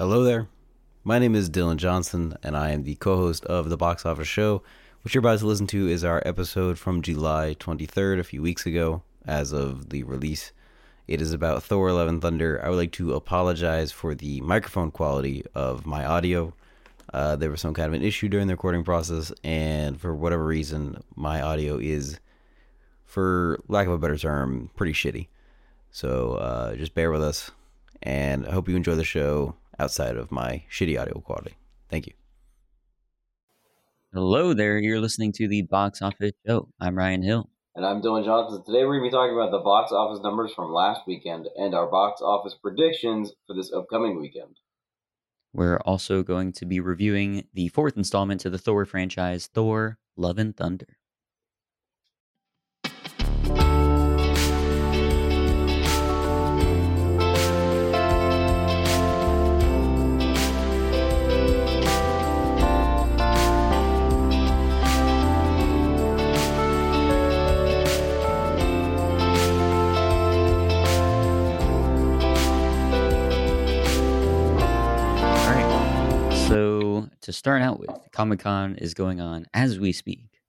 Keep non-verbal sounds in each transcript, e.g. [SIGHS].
Hello there. My name is Dylan Johnson, and I am the co host of the Box Office Show. What you're about to listen to is our episode from July 23rd, a few weeks ago, as of the release. It is about Thor Love and Thunder. I would like to apologize for the microphone quality of my audio. Uh, there was some kind of an issue during the recording process, and for whatever reason, my audio is, for lack of a better term, pretty shitty. So uh, just bear with us, and I hope you enjoy the show outside of my shitty audio quality. Thank you. Hello there, you're listening to the Box Office Show. I'm Ryan Hill. And I'm Dylan Johnson. Today we're going to be talking about the box office numbers from last weekend and our box office predictions for this upcoming weekend. We're also going to be reviewing the fourth installment to the Thor franchise, Thor Love and Thunder. To start out with, Comic Con is going on as we speak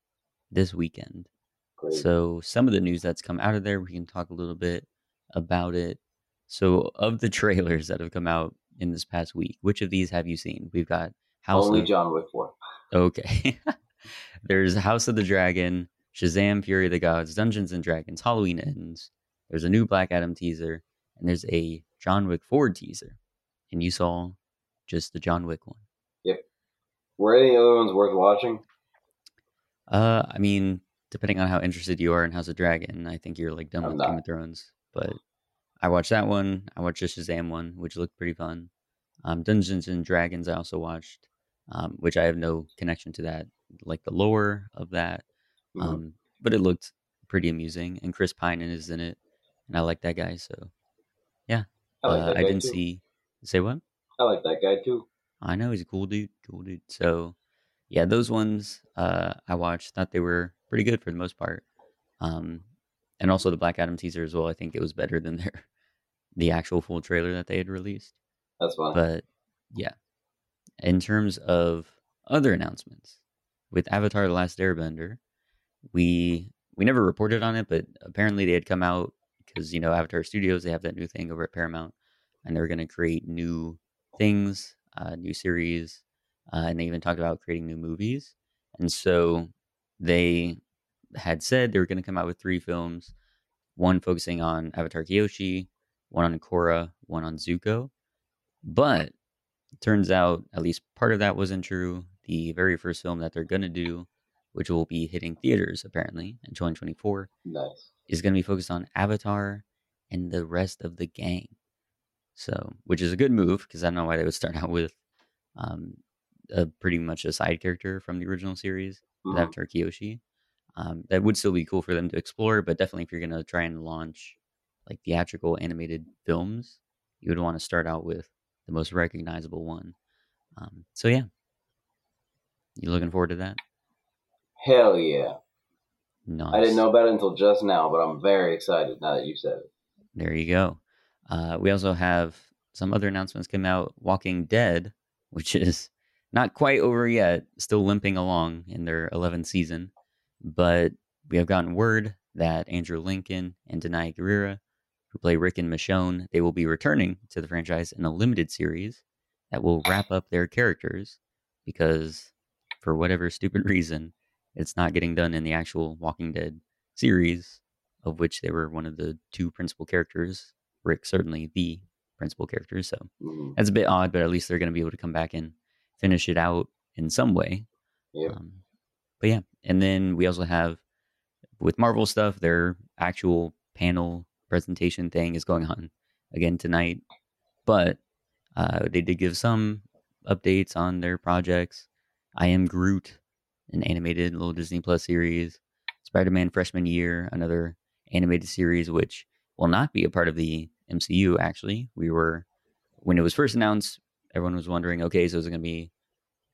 this weekend. Great. So some of the news that's come out of there, we can talk a little bit about it. So of the [LAUGHS] trailers that have come out in this past week, which of these have you seen? We've got House Only of John Wick 4. Okay. [LAUGHS] There's House of the Dragon, Shazam, Fury of the Gods, Dungeons and Dragons, Halloween Ends. There's a new Black Adam teaser, and there's a John Wick 4 teaser. And you saw just the John Wick one. Were any other ones worth watching? Uh, I mean, depending on how interested you are in House of Dragon, I think you're like done I'm with not. Game of Thrones. But I watched that one. I watched the Shazam one, which looked pretty fun. Um, Dungeons and Dragons, I also watched, um, which I have no connection to that, like the lore of that. Mhm. Um, but it looked pretty amusing, and Chris Pine is in it, and I like that guy. So yeah, I like uh, I didn't too. see. Say what? I like that guy too. I know he's a cool dude, cool dude. So, yeah, those ones uh, I watched thought they were pretty good for the most part. Um, and also the Black Adam teaser as well. I think it was better than their [LAUGHS] the actual full trailer that they had released. That's fine. But yeah, in terms of other announcements with Avatar: The Last Airbender, we we never reported on it, but apparently they had come out because you know Avatar Studios they have that new thing over at Paramount, and they're going to create new things, uh, new series, uh, and they even talked about creating new movies. And so they had said they were going to come out with three films, one focusing on Avatar Kyoshi, one on Korra, one on Zuko. But turns out at least part of that wasn't true. The very first film that they're going to do, which will be hitting theaters apparently in 2024, nice. is going to be focused on Avatar and the rest of the gang. So, which is a good move because I don't know why they would start [LAUGHS] out with um, a pretty much a side character from the original series, with Mhm. Avatar Kyoshi. Um, that would still be cool for them to explore, but definitely if you're going to try and launch like theatrical animated films, you would want to start out with the most recognizable one. Um, so yeah, you looking forward to that? Hell yeah. Nice. I didn't know about it until just now, but I'm very excited now that you said it. There you go. Uh, we also have some other announcements come out. Walking Dead, [LAUGHS] which is not quite over yet, still limping along in their 11th season, but we have gotten word that Andrew Lincoln and Danai Gurira, who play Rick and Michonne, they will be returning to the franchise in a limited series that will wrap up their characters because, for whatever stupid reason, it's not getting done in the actual Walking Dead series, of which they were one of the two principal characters. Rick certainly the principal character, so Mhm. that's a bit odd, but at least they're going to be able to come back and finish it out in some way. Yep. Um, but yeah, and then we also have with Marvel stuff, their actual panel presentation thing is going on again tonight. But uh, they did give some updates on their projects. I Am Groot, an animated little Disney Plus series. Spider Man Freshman Year, another animated series, which will not be a part of the MCU, actually. We were, when it was first announced, everyone was wondering, okay, so is it going to be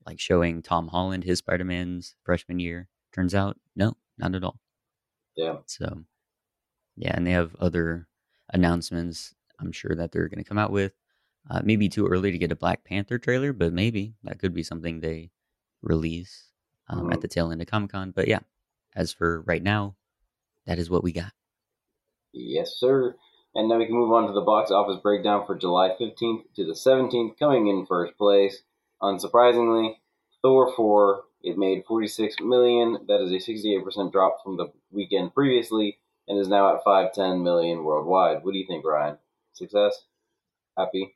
like showing Tom Holland his Spider Man's freshman year? Turns out, no, not at all. Yeah. So, yeah, and they have other announcements. I'm sure that they're going to come out with. Uh, maybe too early to get a Black Panther trailer, but maybe that could be something they release um, Mhm. at the tail end of Comic Con. But yeah, as for right now, that is what we got. Yes, sir. And now we can move on to the box office breakdown for July 15th to the 17th. Coming in first place, unsurprisingly, Thor 4. It made 46 million. That is a 68% drop from the weekend previously, and is now at 510 million worldwide. What do you think, Ryan? Success? Happy?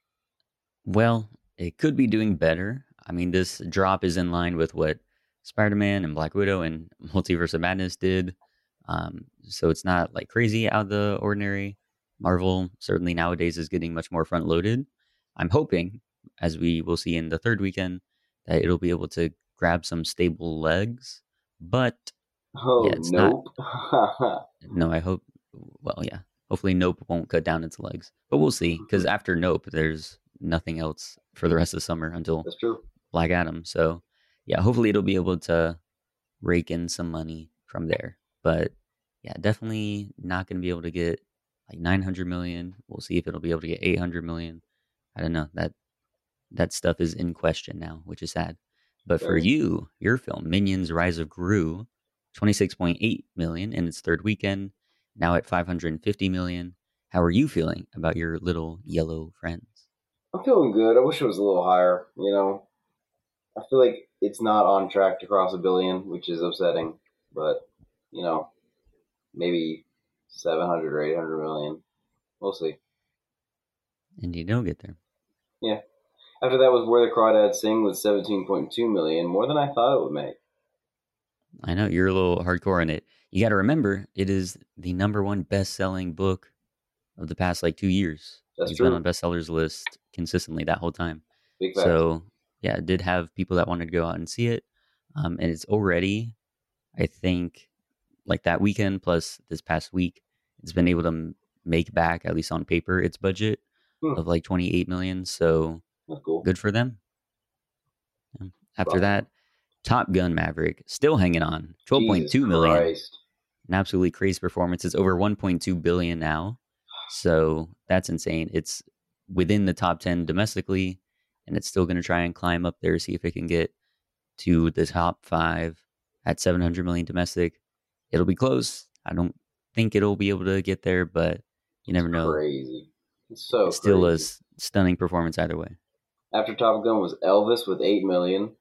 Well, it could be doing better. I mean, this drop is in line with what Spider Man and Black Widow and Multiverse of Madness did. Um, so it's not like crazy out of the ordinary. Marvel certainly nowadays is getting much more front loaded. I'm hoping, as we will see in the third weekend, that it'll be able to grab some stable legs. But Oh, Yeah, it's not- [LAUGHS] no, I hope, well, yeah, hopefully Nope won't cut down its legs. But we'll see, because mm-hmm. after Nope, there's nothing else for the rest of the summer until. Black Adam. So yeah, hopefully it'll be able to rake in some money from there. But yeah, definitely not going to be able to get like 900 million. We'll see if it'll be able to get 800 million. I don't know. That that stuff is in question now, which is sad. But for you, your film Minions: Rise of Gru, 26.8 million in its third weekend, now at 550 million. How are you feeling about your little yellow friends? I'm feeling good. I wish it was a little higher. You know, I feel like it's not on track to cross a billion, which is upsetting. But you know, maybe 700 or 800 million. We'll see. And you don't get there. Yeah. After that was Where the Crawdads Sing with 17.2 million, more than I thought it would make. I know you're a little hardcore in it. You got to remember, it is the number one best-selling book of the past like two years. That's it's true. been on bestsellers list consistently that whole time. Big fact. So yeah, it did have people that wanted to go out and see it, um, and it's already, I think, like that weekend plus this past week, it's been able to make back at least on paper its budget Hmm. of like 28 million. So cool. good for them. After Wow. that, Top Gun Maverick still hanging on, 12.2 million. Christ. an absolutely crazy performance. It's over 1.2 billion now, so that's insane. It's within the top 10 domestically, and it's still going to try and climb up there, see if it can get to the top five at 700 million domestic. It'll be close. I don't think it'll be able to get there, but you never know. Crazy. It's so It's still a stunning performance either way. After Top Gun was Elvis with 8 million.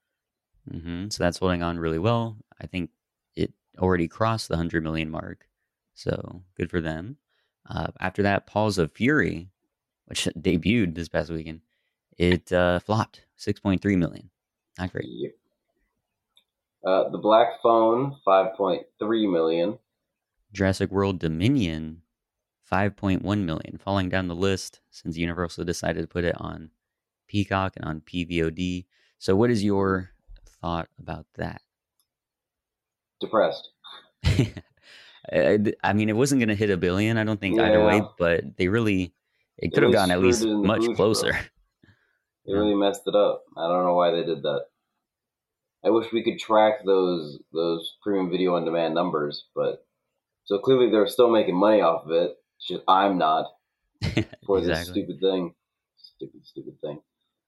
hmm So that's holding on really well. I think it already crossed the 100 million mark. So good for them. Uh, after that, Paws of Fury, which [LAUGHS] debuted this past weekend, it uh, flopped 6.3 million. Not great. Yep. Uh, the Black Phone, 5.3 million. Jurassic World Dominion, 5.1 million, falling down the list since Universal decided to put it on Peacock and on PVOD. So, what is your thought about that? Depressed. [LAUGHS] I mean, it wasn't going to hit a billion, I don't think, either way, but they really, it could have really gone at least it much closer. They Yeah. really messed it up. I don't know why they did that. I wish we could track those those premium video on demand numbers, but so clearly they're still making money off of it. It's just I'm not [LAUGHS] for this stupid thing. Stupid, stupid thing.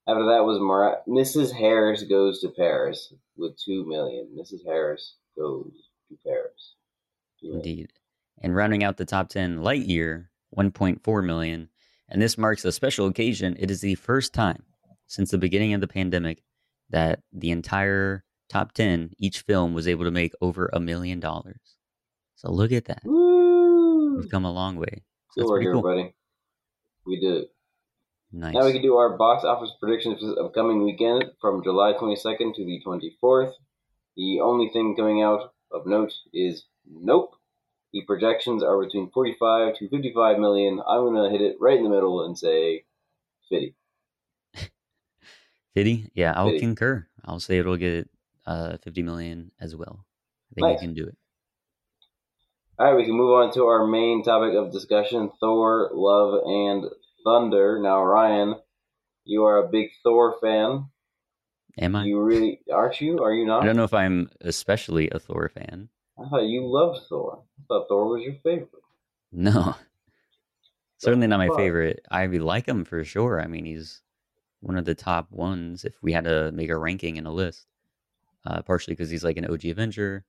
After that was Mar- Mrs. Harris goes to Paris with two million. Mrs. Harris goes to Paris. Million. Indeed. And rounding out the top 10, Lightyear, 1.4 million. And this marks a special occasion. It is the first time since the beginning of the pandemic that the entire top 10, each film was able to make over a million dollars. So look at that. Woo! We've come a long way. So work, pretty cool. everybody. We did it. Nice. Now we can do our box office predictions for this upcoming weekend from July 22nd to the 24th. The only thing coming out of note is Nope. The projections are between 45 to 55 million. I'm going to hit it right in the middle and say 50. 50? Yeah, I'll 50. concur. I'll say it'll get uh, 50 million as well. I think Nice. you can do it. All right, we can move on to our main topic of discussion Thor, Love, and Thunder. Now, Ryan, you are a big Thor fan. Am I? You really aren't you? Are you not? I don't know if I'm especially a Thor fan. I thought you loved Thor. I thought Thor was your favorite. No. Certainly not my favorite. I like him for sure. I mean, he's one of the top ones if we had to make a ranking in a list. Uh, partially because he's like an OG Avenger,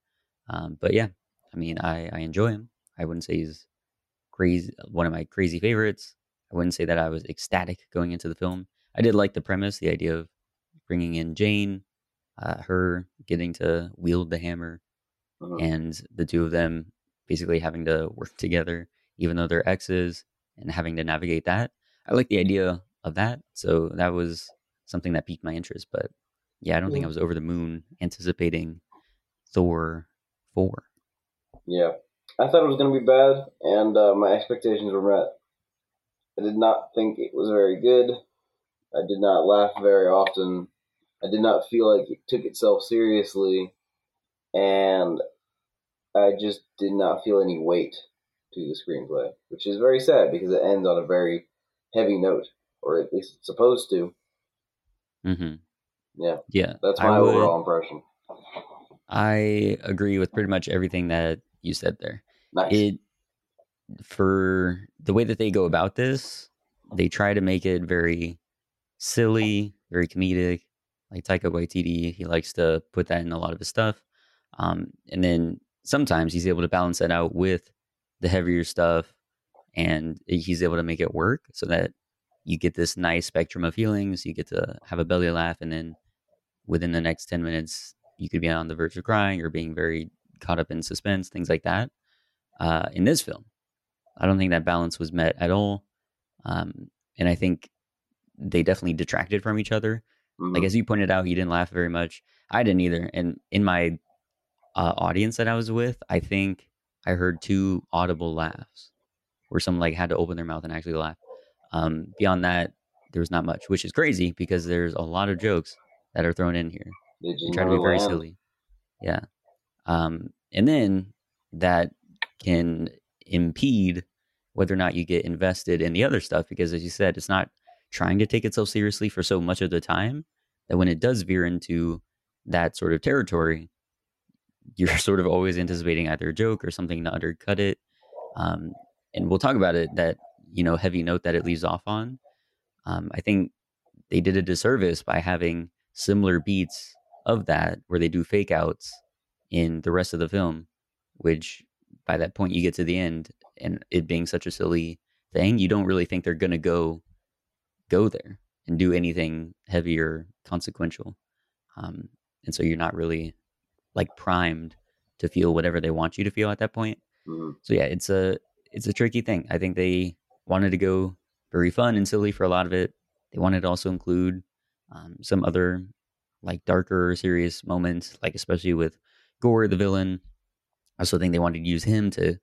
um, but yeah, I mean, I I enjoy him. I wouldn't say he's crazy one of my crazy favorites. I wouldn't say that I was ecstatic going into the film. I did like the premise, the idea of bringing in Jane, uh, her getting to wield the hammer, Mhm. and the two of them basically having to work together, even though they're exes, and having to navigate that. I like the idea of that, so that was something that piqued my interest. But yeah, I don't think I was over the moon anticipating Thor four. Yeah, I thought it was going to be bad, and uh, my expectations were met. I did not think it was very good. I did not laugh very often. I did not feel like it took itself seriously, and I just did not feel any weight to the screenplay, which is very sad because it ends on a very heavy note, or at least it's supposed to. Mm-hmm. Yeah, Yeah, that's my would- overall impression. I agree with pretty much everything that you said there. Nice. It for the way that they go about this, they try to make it very silly, very comedic. Like Taika Waititi, he likes to put that in a lot of his stuff. Um, and then sometimes he's able to balance that out with the heavier stuff, and he's able to make it work so that you get this nice spectrum of feelings. You get to have a belly laugh, and then within the next ten minutes, you could be on the verge of crying or being very caught up in suspense, things like that. Uh, in this film, I don't think that balance was met at all, um, and I think they definitely detracted from each other. Mhm. Like as you pointed out, you didn't laugh very much. I didn't either. And in my uh, audience that I was with, I think I heard two audible laughs, where someone like had to open their mouth and actually laugh. Um, beyond that, there was not much, which is crazy because there's a lot of jokes that are thrown in here. They just They try to be very silly. Yeah. Um, and then that can impede whether or not you get invested in the other stuff because, as you said, it's not trying to take itself seriously for so much of the time that when it does veer into that sort of territory, you're [LAUGHS] sort of always anticipating either a joke or something to undercut it. Um, and we'll talk about it that, you know, heavy note that it leaves off on. Um, I think they did a disservice by having similar beats of that where they do fake outs in the rest of the film, which by that point you get to the end and it being such a silly thing, you don't really think they're gonna go go there and do anything heavy or consequential. Um, and so you're not really like primed to feel whatever they want you to feel at that point. Mhm. So yeah, it's a it's a tricky thing. I think they wanted to go very fun and silly for a lot of it. They wanted to also include um, some other like darker, serious moments, like especially with Gorr, the villain. I also think they wanted to use him to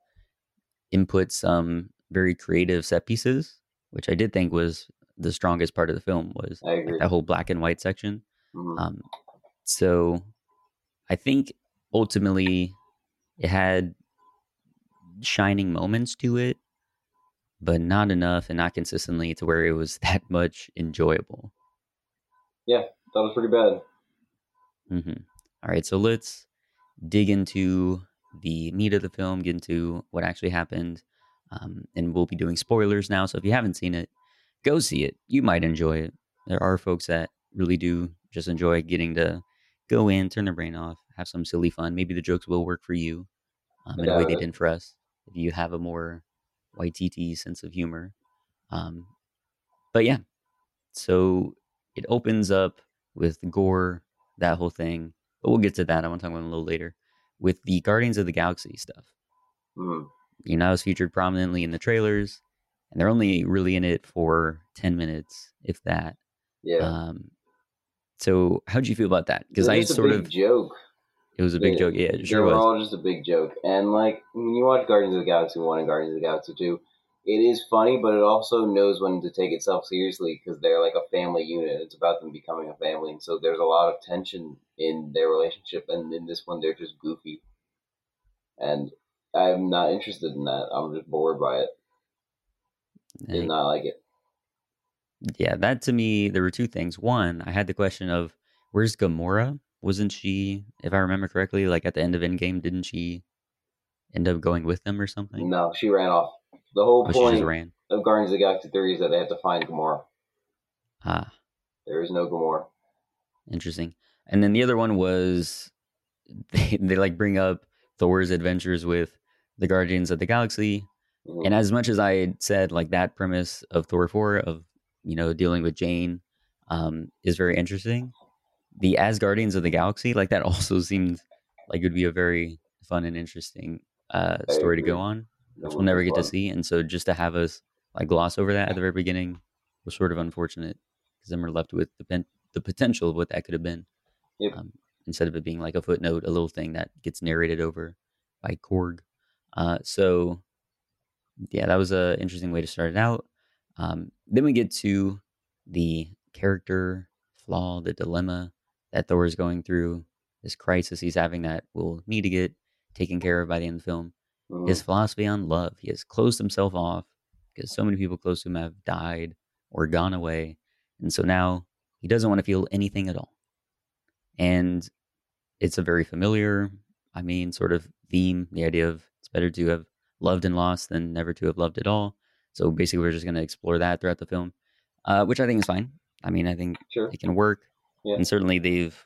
input some very creative set pieces, which I did think was the strongest part of the film was like that whole black and white section. Mhm. Um, so I think ultimately it had shining moments to it, but not enough and not consistently to where it was [LAUGHS] that much enjoyable. Yeah, that was pretty bad. hmm All right, so let's dig into the meat of the film, get into what actually happened. Um, and we'll be doing spoilers now. So if you haven't seen it, go see it. You might enjoy it. There are folks that really do just enjoy getting to go in, turn their brain off, have some silly fun. Maybe the jokes will work for you um, in a way they didn't for us. If you have a more Waititi sense of humor. Um, but yeah, so it opens up with Gorr, that whole thing. But we'll get to that. I want to talk about it a little later. With the Guardians of the Galaxy stuff. Mhm. You know, it's featured prominently in the trailers, and they're only really in it for 10 minutes, if that. Yeah. Um, so, how'd you feel about that? Because I sort of, joke. It was a big joke. Yeah, it sure was. all just a big joke. And like when you watch Guardians of the Galaxy One and Guardians of the Galaxy Two, it is funny, but it also knows when to take itself seriously because they're like a family unit. It's about them becoming a family, and so there's a lot of tension in their relationship. And in this one, they're just goofy, and I'm not interested in that. I'm just bored by it. Eh. Did not like it. Yeah, that to me, there were two things. One, I had the question of where's Gamora? Wasn't she, if I remember correctly, like at the end of Endgame, didn't she end up going with them or something? No, she ran off. The whole Oh, point ran. of Guardians of the Galaxy Three is that they have to find Gamora. Ah, There is no Gamora. Interesting. And then the other one was [LAUGHS] they they like bring up Thor's adventures with the Guardians of the Galaxy. Mhm. And as much as I had said, like that premise of Thor 4 of, you know, dealing with Jane um, is very interesting. The Asgardians of the Galaxy, like that [LAUGHS] also seemed like it would be a very fun and interesting uh, story to go on, which we'll never get to see. And so just to have us like gloss over that at the very beginning was sort of unfortunate because then we're left with the, pen- the potential of what that could have been. Yep. Um, instead of it being like a footnote, a little thing that gets narrated over by Korg. Uh, so yeah, that was a interesting way to start it out. Um, then we get to the character flaw, the dilemma that Thor is going through, this crisis he's having that will need to get taken care of by the end of the film. Mhm. His philosophy on love. He has closed himself off because so many people close to him have died or gone away. And so now he doesn't want to feel anything at all. And it's a very familiar, I mean, sort of theme the idea of it's better to have loved and lost than never to have loved at all. So basically, we're just going to explore that throughout the film, uh, which I think is fine. I mean, I think Sure. it can work. Yeah. And certainly they've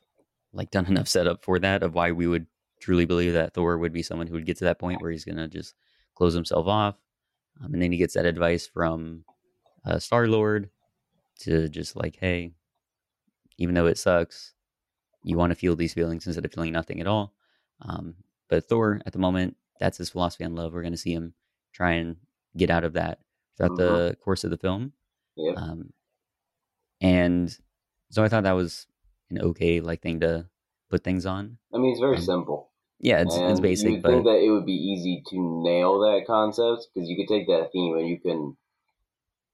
like done enough setup for that of why we would truly believe that Thor would be someone who would get to that point where he's gonna just close himself off, um, and then he gets that advice from uh, Star Lord to just like, hey, even though it sucks, you want to feel these feelings instead of feeling nothing at all. Um, but Thor, at the moment, that's his philosophy on love. We're gonna see him try and get out of that throughout the course of the film. Yep. Um, and so I thought that was an okay like thing to put things on. I mean, it's very um, simple. Yeah, it's and it's basic, but think that it would be easy to nail that concept because you could take that theme and you can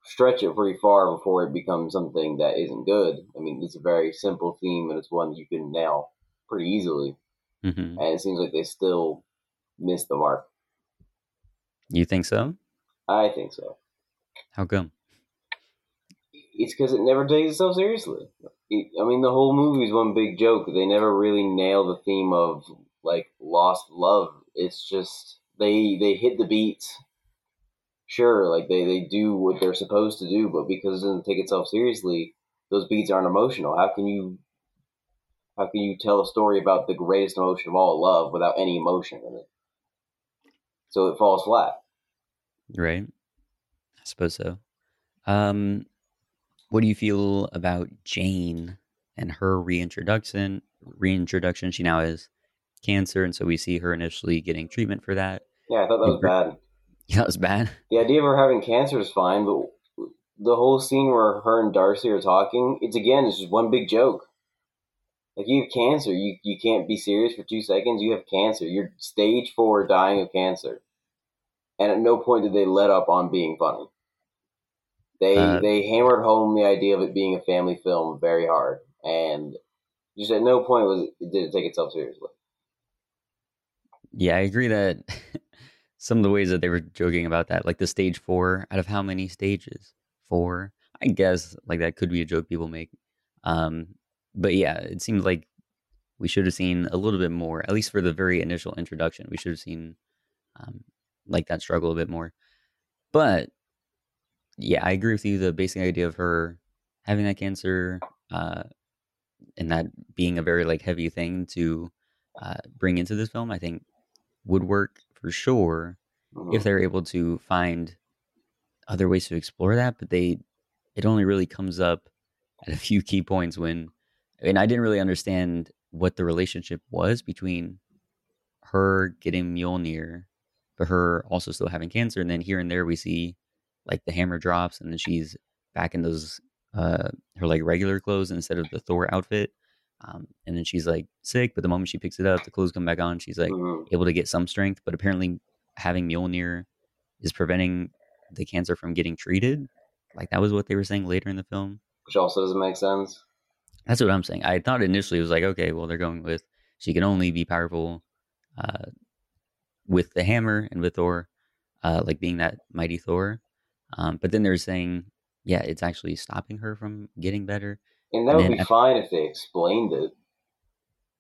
stretch it pretty far before it becomes something that isn't good. I mean, it's a very simple theme and it's one you can nail pretty easily. Mhm. And it seems like they still missed the mark. you think so? I think so. How come? It's because it never takes itself seriously. It, I mean, the whole movie is one big joke. They never really nail the theme of like lost love. It's just they they hit the beats. Sure, like they they do what they're supposed to do, but because it doesn't take itself seriously, those beats aren't emotional. How can you how can you tell a story about the greatest emotion of all, love, without any emotion in it? So it falls flat. Right? I suppose so. Um, what do you feel about Jane and her reintroduction? Reintroduction. She now has cancer, and so we see her initially getting treatment for that. Yeah, I thought that was bad. [LAUGHS] Yeah, that was bad. the idea of her having cancer is fine, but the whole scene where her and Darcy are talking, it's again, it's just one big joke. Like you have cancer, you you can't be serious for two seconds. You have cancer. You're stage four, dying of cancer, and at no point did they let up on being funny. They Uh, they hammered home the idea of it being a family film very hard, and just at no point was it, did it take itself seriously. Yeah, I agree that [LAUGHS] some of the ways that they were joking about that, like the stage four out of how many stages? Four. I guess like that could be a joke people make. Um, but yeah, it seems like we should have seen a little bit more, at least for the very initial introduction. We should have seen um, like that struggle a bit more. But yeah, I agree with you. The basic idea of her having that cancer uh, and that being a very like heavy thing to uh, bring into this film, I think would work for sure Mhm. if they're able to find other ways to explore that. But they, it only really comes up [LAUGHS] at a few key points when, and I didn't really understand what the relationship was between her getting Mjolnir, but her also still having cancer. And then here and there we see like the hammer drops, and then she's back in those uh her like regular clothes instead of the Thor outfit. Um, and then she's like sick, but the moment she picks it up, the clothes come back on. She's like Mhm. able to get some strength, but apparently having Mjolnir is preventing the cancer from getting treated. Like that was what they were saying later in the film. which also doesn't make sense. That's what I'm saying. I thought initially it was like, okay, well they're going with she can only be powerful uh, with the hammer and with Thor, uh, like being that mighty Thor. Um, but then they're saying, yeah, it's actually stopping her from getting better. And that would be fine if they explained it.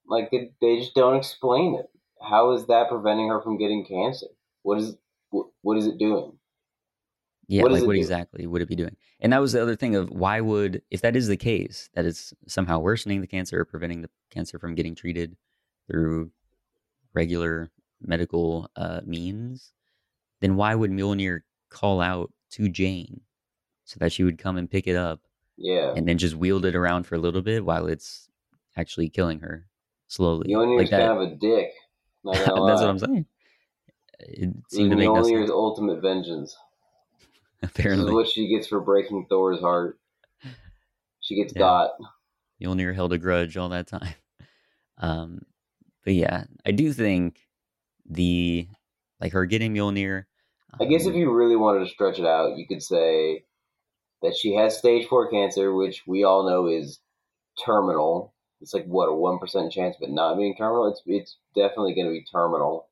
Like they, they just don't explain it. How is that preventing her from getting cancer? What is what, what is it doing? Yeah, What like what do? exactly would it be doing? And that was the other thing of why would if that is the case that it's somehow worsening the cancer or preventing the cancer from getting treated through regular medical uh, means, then why would Mjolnir call out to Jane so that she would come and pick it up Yeah. and then just wield it around for a little bit while it's actually killing her slowly? Mjolnir's like that. kind of a dick. [LAUGHS] That's what I'm saying. It seemed to make no sense. ultimate vengeance. [LAUGHS] This is Apparently, what she gets for breaking Thor's heart. She gets Yeah. got. Mjolnir held a grudge all that time. [LAUGHS] Um, but yeah, I do think the like her getting Mjolnir. I guess if um, you really wanted to stretch it out, you could say that she has stage four cancer, which we all know is terminal. It's like what a one percent chance of it not being terminal. It's it's definitely going to be terminal,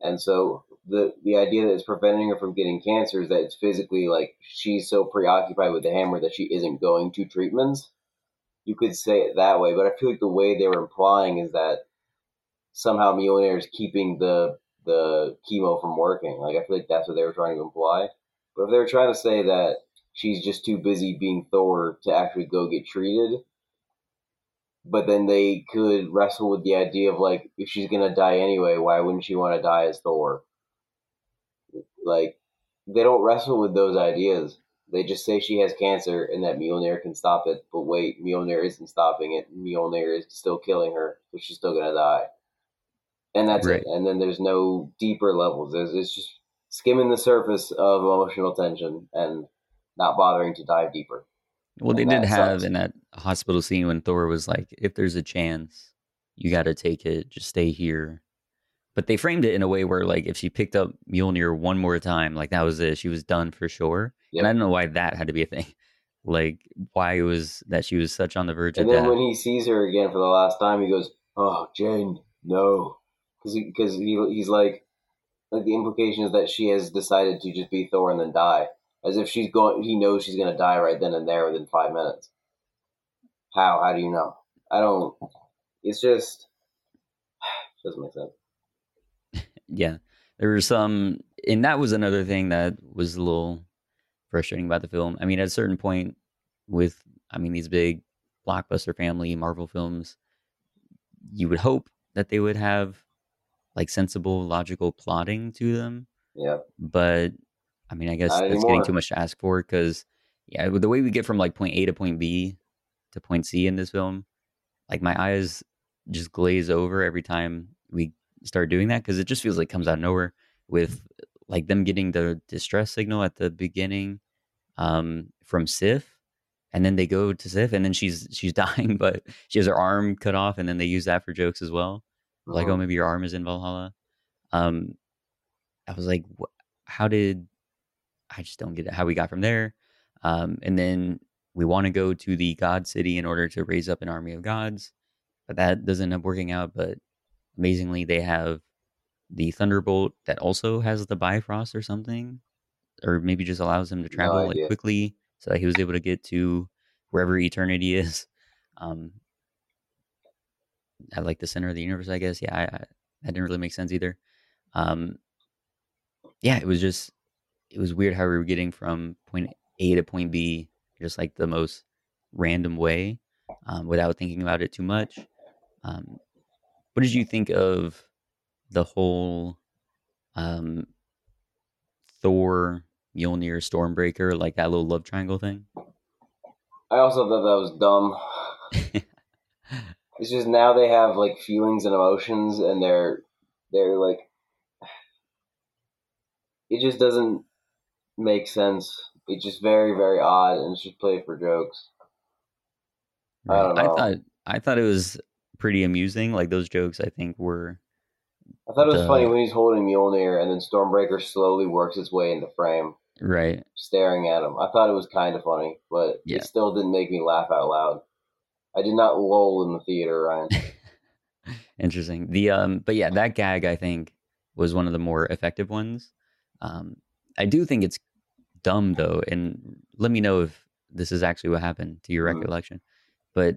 and so the the idea that it's preventing her from getting cancer is that it's physically like she's so preoccupied with the hammer that she isn't going to treatments. You could say it that way, but I feel like the way they were implying is that somehow Mjolnir is keeping the the chemo from working. Like I feel like that's what they were trying to imply. But if they were trying to say that she's just too busy being Thor to actually go get treated, but then they could wrestle with the idea of like if she's gonna die anyway, why wouldn't she want to die as Thor? Like they don't wrestle with those ideas. They just say she has cancer and that Mjolnir can stop it. But wait, Mjolnir isn't stopping it. Mjolnir is still killing her, so she's still gonna die. And that's Right. it. And then there's no deeper levels. There's it's just skimming the surface of emotional tension and not bothering to dive deeper. well, they did have sucks. in that hospital scene when Thor was like, "If there's a chance, you got to take it. Just stay here." But they framed it in a way where, like, if she picked up Mjolnir one more time, like that was it. She was done for sure. And I don't know why that had to be a thing. [LAUGHS] Like, why it was that she was such on the verge And of then death. when he sees her again for the last time, he goes, "Oh, Jane, no," because cause he he's like, like the implication is that she has decided to just be Thor and then die, as if she's going. He knows she's gonna die right then and there within five minutes. How? How do you know? I don't. It's just it [SIGHS] doesn't make sense. [LAUGHS] yeah there were some and that was another thing that was a little frustrating about the film i mean at a certain point with i mean these big blockbuster family marvel films you would hope that they would have like sensible logical plotting to them Yeah, but i mean i guess Not that's anymore. getting too much to ask for because yeah the way we get from like point a to point b to point c in this film like my eyes just glaze over every time we start doing that because it just feels like it comes out of nowhere with like them getting the distress signal at the beginning um from sif and then they go to sif and then she's she's [LAUGHS] dying but she has her arm cut off and then they use that for jokes as well like oh Mhm. maybe your arm is in valhalla. Um i was like wh- how did i just don't get it how we got from there. Um and then we want to go to the god city in order to raise up an army of gods but that doesn't end up working out but amazingly they have the thunderbolt that also has the bifrost or something or maybe just allows him to No travel like quickly so that he was able to get to wherever eternity [LAUGHS] is. Um at like the center of the universe i guess. Yeah I, I that didn't really make sense either. Um yeah it was just it was weird how we were getting from point a to point b just like the most random way um, without thinking about it too much. Um what did you think of the whole um thor mjolnir stormbreaker like that little love triangle thing? I also thought that was dumb. [LAUGHS] [LAUGHS] It's just now they have like feelings and emotions, and they're they're like it just doesn't make sense. It's just very very odd, and it's just played for jokes. I don't I thought I thought it was pretty amusing. Like those jokes, I think were I thought it was The- funny when he's holding Mjolnir, and then Stormbreaker slowly works its way into frame, right. staring at him. I thought it was kind of funny, but Yeah. it still didn't make me laugh out loud. I did not lull in the theater, Ryan. [LAUGHS] Interesting. The um, but yeah, that gag I think was one of the more effective ones. Um, I do think it's dumb though, and let me know if this is actually what happened to your Mhm. recollection. But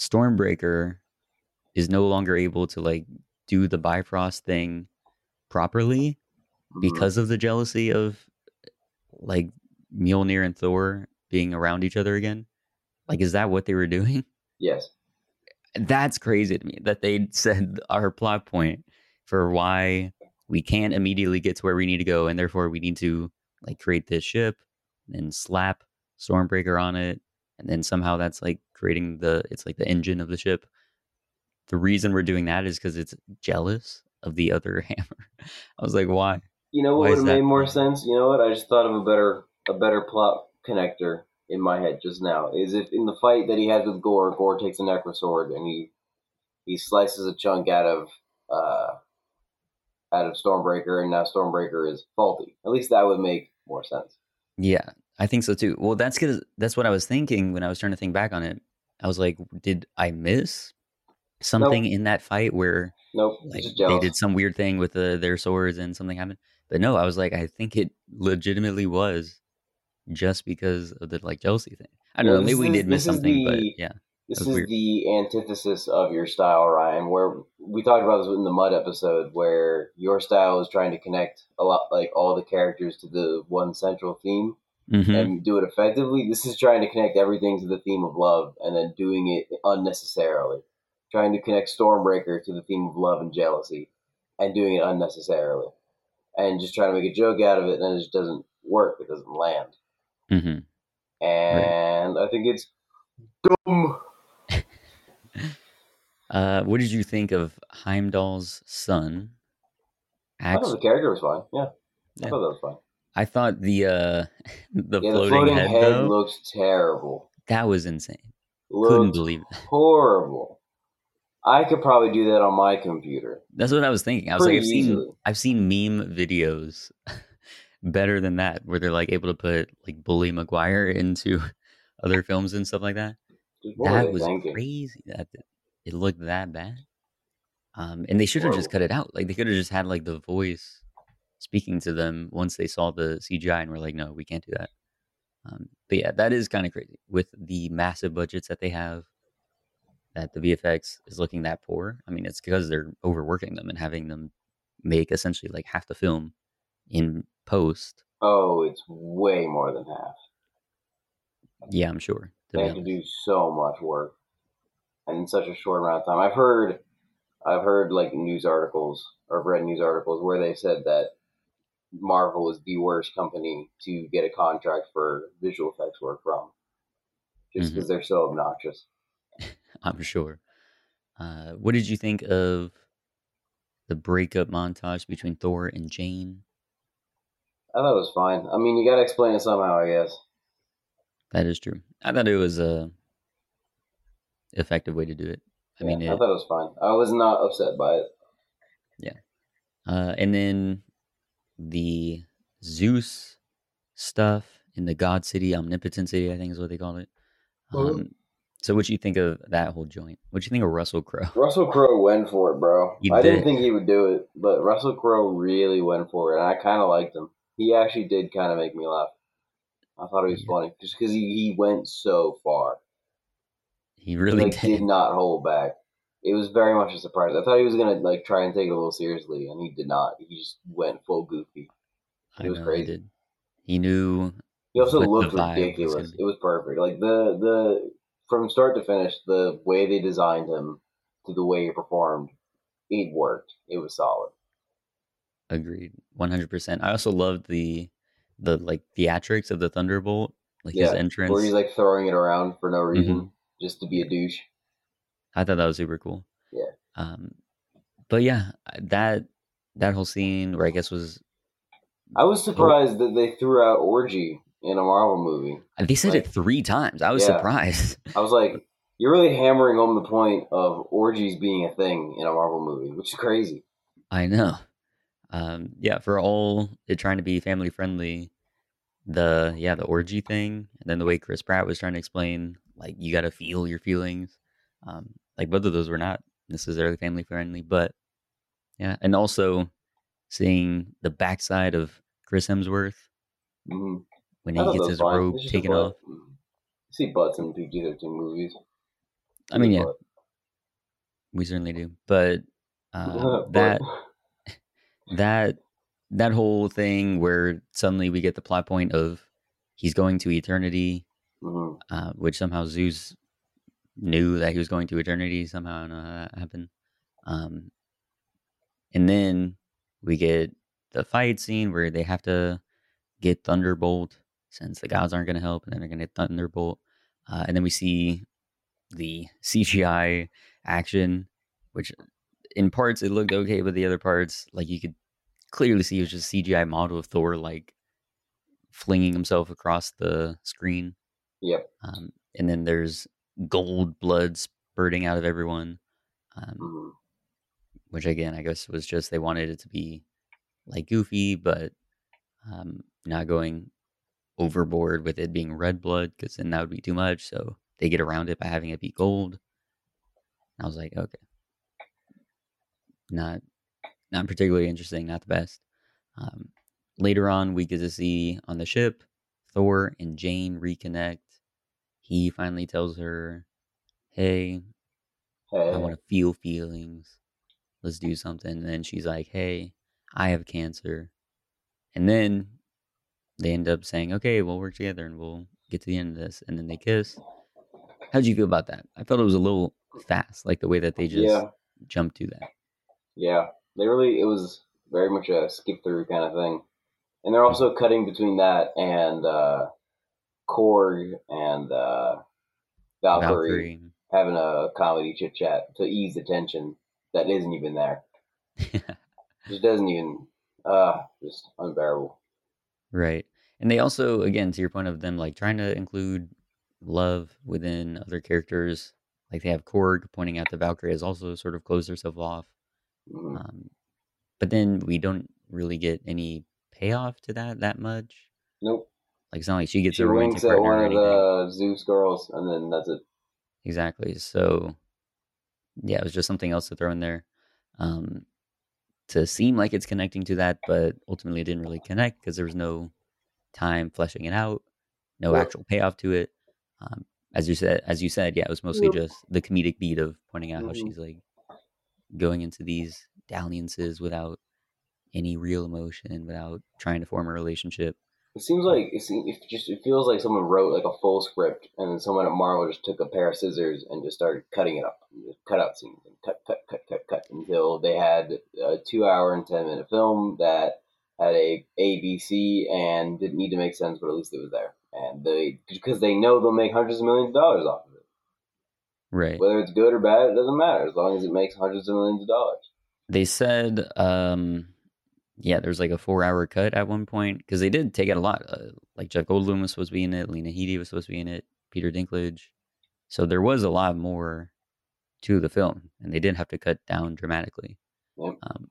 Stormbreaker is no longer able to like do the Bifrost thing properly Mhm. because of the jealousy of like Mjolnir and Thor being around each other again? Like, is that what they were doing? [LAUGHS] Yes. That's crazy to me that they [LAUGHS] said our plot point for why we can't immediately get to where we need to go, and therefore we need to like create this ship and slap Stormbreaker on it, and then somehow that's like creating the it's like the engine of the ship. The reason we're doing that is because it's jealous of the other [LAUGHS] hammer. I was like, why? You know what would have made more sense? You know what? I just thought of a better a better plot connector in my head just now. Is if in the fight that he has with Gorr, Gorr takes a necro sword and he he slices a chunk out of uh out of Stormbreaker and now Stormbreaker is faulty. At least that would make more sense. Yeah, I think so too. Well, that's because that's what I was thinking when I was trying to think back on it. I was like, did I miss something in that fight where Nope. like they did some weird thing with the, their swords and something happened? But no, I was like, I think it legitimately was just because of the like jealousy thing. I don't Well, know. Maybe we is- did miss something, but yeah, This is weird. the antithesis of your style, Ryan. Where we talked about this in the Mud episode, where your style is trying to connect a lot, like all the characters to the one central theme hmm and do it effectively. This is trying to connect everything to the theme of love, and then doing it unnecessarily. Trying to connect Stormbreaker to the theme of love and jealousy, and doing it unnecessarily, and just trying to make a joke out of it, and it just doesn't work. It doesn't land, hmm and I think it's dumb. [LAUGHS] Uh, what did you think of Heimdall's son? I thought the character was fine. Yeah, I thought that was fine. I thought the uh, [LAUGHS] the, yeah, floating, the floating head, head, looks terrible. that was insane. Couldn't believe it. [LAUGHS] horrible. I could probably do that on my computer. That's what I was thinking. I was like, I've seen. I've seen meme videos better than that, where they're like able to put like Bully Maguire into [LAUGHS] other films and stuff like that. What that was thinking? crazy. That it looked that bad. Um, and they should have just cut it out. Like they could have just had like the voice speaking to them once they saw the CGI and were like, no, we can't do that. Um, but yeah, that is kind of crazy with the massive budgets that they have. That the VFX is looking that poor. I mean, it's because they're overworking them and having them make essentially like half the film in post. Oh, it's way more than half. Yeah, I'm sure. They have to do so much work, and in such a short amount of time. I've heard, I've heard like news articles or I've read news articles where they said that Marvel is the worst company to get a contract for visual effects work from, just because they're so obnoxious. [LAUGHS] I'm sure. Uh, what did you think of the breakup montage between Thor and Jane? I thought it was fine. I mean, you got to explain it somehow, I guess. That is true. I thought it was a effective way to do it. I Yeah, mean, I thought it was fine. I was not upset by it. Yeah, uh, and then the Zeus stuff in the God City, Omnipotent City, I think is what they call it. Mhm. Um, so, what you think of that whole joint? What you think of Russell Crowe? [LAUGHS] Russell Crowe went for it, bro. He I didn't think he would do it, but Russell Crowe really went for it, and I kind of liked him. He actually did kind of make me laugh. I thought he was Yeah. funny just because he, he went so far. He really like, did. did not hold back. It was very much a surprise. I thought he was gonna like try and take it a little seriously, and he did not. He just went full goofy. I it was know crazy. he. He knew. He also looked was ridiculous. gonna. It was perfect. Like the the from start to finish, the way they designed him to the way he performed, it worked. It was solid. Agreed, one hundred percent. I also loved the the like theatrics of the Thunderbolt, like his entrance. Where he's like throwing it around for no reason, Mm-hmm. just to be a douche. I thought that was super cool. Yeah. Um, but yeah, that that whole scene where I guess was I was surprised that they threw out orgy in a Marvel movie. they said Like- it three times. I was Yeah. surprised. [LAUGHS] I was like, you're really hammering home the point of orgies being a thing in a Marvel movie, which is crazy. I know. Um, yeah, for all it trying to be family friendly, the yeah the orgy thing, and then the way Chris Pratt was trying to explain like you got to feel your feelings. Um, like both of those were not necessarily family friendly, but yeah, and also seeing the backside of Chris Hemsworth hmm when he gets his robe It's just a taken off. Mhm. See butts in PG-13 movies. I mean, yeah, we certainly do, but [LAUGHS] uh, that that that whole thing where suddenly we get the plot point of he's going to eternity, hmm uh, which somehow Zeus knew that he was going to eternity. Somehow, I don't know how that happened. Um, and then we get the fight scene where they have to get Thunderbolt since the gods aren't going to help, and then they're going to get Thunderbolt. Uh, and then we see the CGI action, which in parts it looked okay, but the other parts, like you could clearly see, it was just CGI model of Thor like flinging himself across the screen. Yep. Um, and then there's gold blood spurting out of everyone, um, hmm which again, I guess was just they wanted it to be like goofy, but um, not going overboard with it being red blood because then that would be too much. So they get around it by having it be gold. And I was like, okay, not not particularly interesting, not the best. Um, later on, we get to see on the ship Thor and Jane reconnect. He finally tells her, "Hey, Hey. I want to feel feelings. Let's do something." And then she's like, "Hey, I have cancer." And then they end up saying, "Okay, we'll work together and we'll get to the end of this." And then they kiss. How did you feel about that? I felt it was a little fast, like the way that they just Yeah. jumped to that. Yeah, they really it was very much a skip through kind of thing, and they're also cutting between that and uh, Korg and uh, Valkyrie, Valkyrie. having a comedy chit chat to ease the tension that isn't even there. [LAUGHS] Just doesn't even uh just unbearable. Right. And they also, again, to your point of them like trying to include love within other characters, like they have Korg pointing out that Valkyrie has also sort of closed herself off. Mhm. Um, but then we don't really get any payoff to that that much. Nope. Like it's not like she gets She a romantic at one of the Zeus girls, and then that's it. Exactly. So yeah, it was just something else to throw in there. Um, to seem like it's connecting to that, but ultimately it didn't really connect because there was no time fleshing it out, no Yep. actual payoff to it. Um, as you said, as you said, yeah, it was mostly Yep. just the comedic beat of pointing out how Mhm. she's like going into these dalliances without any real emotion, without trying to form a relationship. It seems like it, seems, it just it feels like someone wrote like a full script, and then someone at Marvel just took a pair of scissors and just started cutting it up, just cut out scenes, and cut, cut, cut, cut, cut, until they had a two-hour and ten-minute film that had a ABC and didn't need to make sense, but at least it was there, and they because they know they'll make hundreds of millions of dollars off. Right. Whether it's good or bad, it doesn't matter as long as it makes hundreds of millions of dollars. They said, um, yeah, there's like a four hour cut at one point because they did take out a lot. Uh, like Jeff Goldblum was supposed to be in it, Lena Headey was supposed to be in it, Peter Dinklage. So there was a lot more to the film, and they did have to cut down dramatically. Yep. Um,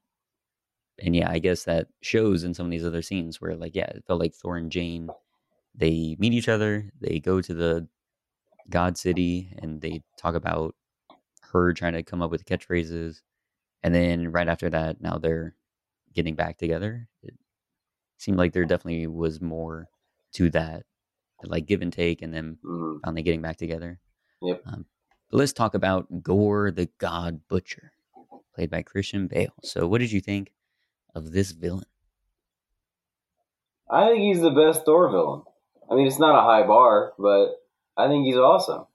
and yeah, I guess that shows in some of these other scenes where, like, yeah, it felt like Thor and Jane, they meet each other, they go to the God City, and they talk about her trying to come up with catchphrases. And then right after that, now they're getting back together. It seemed like there definitely was more to that, like give and take, and then Mhm. finally getting back together. Yep. Um, but let's talk about Gorr the God Butcher, played by Christian Bale. So, what did you think of this villain? I think he's the best Thor villain. I mean, it's not a high bar, but I think he's awesome.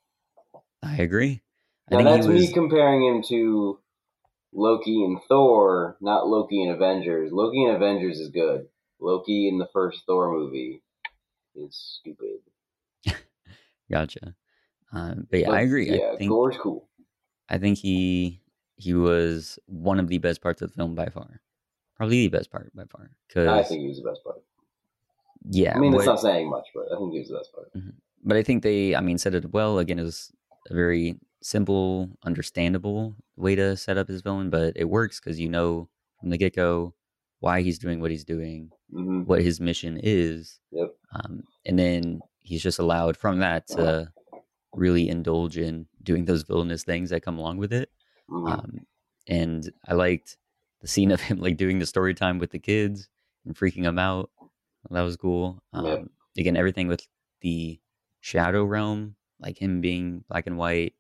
I agree. I Now think that's was. me comparing him to Loki and Thor, not Loki and Avengers. Loki and Avengers is good. Loki in the first Thor movie is stupid. [LAUGHS] Gotcha. Um, but yeah, But, I agree. Yeah, I think Gorr's cool. I think he he was one of the best parts of the film by far. Probably the best part by far. Cause I think he was the best part. yeah, I mean, what- it's not saying much, but I think he was the best part. But I think they, I mean, said it well. Again, it was a very simple, understandable way to set up his villain, but it works because you know from the get go why he's doing what he's doing, hmm what his mission is, Yep. um, and then he's just allowed from that to really indulge in doing those villainous things that come along with it. hmm Um, and I liked the scene of him like doing the story time with the kids and freaking them out. That was cool. Um, Yep. Again, everything with the shadow realm, like him being black and white.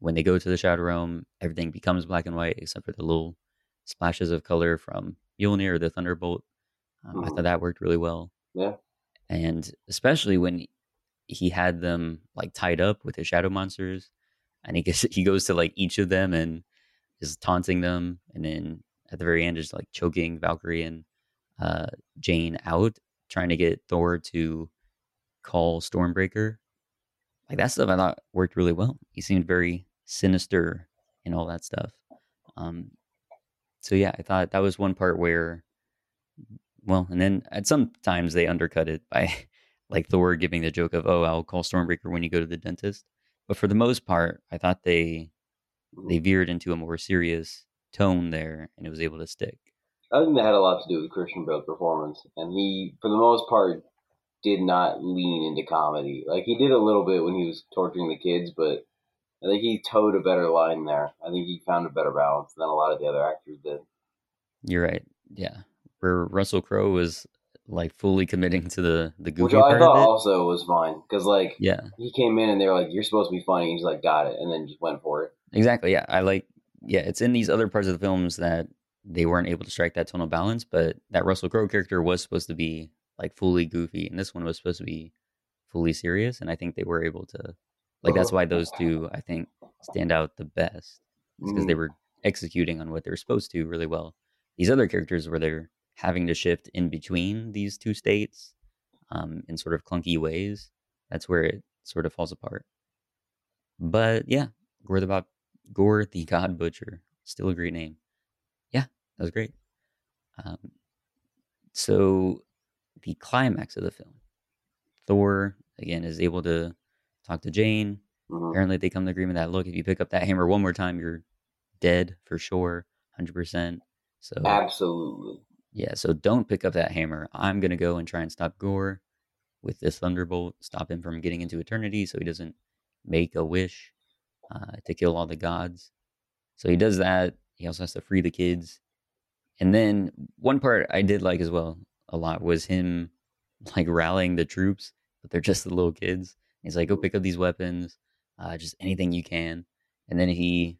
When they go to the shadow realm, everything becomes black and white except for the little splashes of color from Mjolnir or the Thunderbolt. Um, I Mhm. thought that worked really well. Yeah. and especially when he had them like tied up with his shadow monsters, and he gets [LAUGHS] he goes to like each of them and is taunting them, and then at the very end is like choking Valkyrie and uh, Jane out, trying to get Thor to call Stormbreaker. Like that stuff, I thought worked really well. He seemed very sinister and all that stuff. Um, so yeah, I thought that was one part where, well, and then at some times they undercut it by [LAUGHS] like Thor giving the joke of, "Oh, I'll call Stormbreaker when you go to the dentist." But for the most part, I thought they they veered into a more serious tone there, and it was able to stick. I think that had a lot to do with Christian Bale's performance, and he, for the most part, did not lean into comedy. Like he did a little bit when he was torturing the kids, but I think he towed a better line there. I think he found a better balance than a lot of the other actors did. You're right. Yeah, where Russell Crowe was like fully committing to the the goofy Which I part thought also was fine because like Yeah, he came in and they were like, "You're supposed to be funny," he's like, "Got it," and then just went for it. exactly. Yeah, I like. Yeah, it's in these other parts of the films that they weren't able to strike that tonal balance, but that Russell Crowe character was supposed to be like fully goofy, and this one was supposed to be fully serious. And I think they were able to. Like that's why those two I think stand out the best because they Mhm. were executing on what they were supposed to really well. These other characters where they're having to shift in between these two states um, in sort of clunky ways. That's where it sort of falls apart. But yeah, Gorr the Bob, Gorr the God Butcher, still a great name. Yeah, that was great. Um, so the climax of the film, Thor again is able to talk to Jane. Mhm. Apparently, they come to agreement that look, if you pick up that hammer one more time, you're dead for sure, hundred percent. So Absolutely. yeah, so don't pick up that hammer. I'm gonna go and try and stop Gorr with this thunderbolt, stop him from getting into eternity, so he doesn't make a wish uh, to kill all the gods. So he does that. He also has to free the kids. And then one part I did like as well a lot was him like rallying the troops, but they're just the little kids. He's like, "Go pick up these weapons, uh, just anything you can." And then he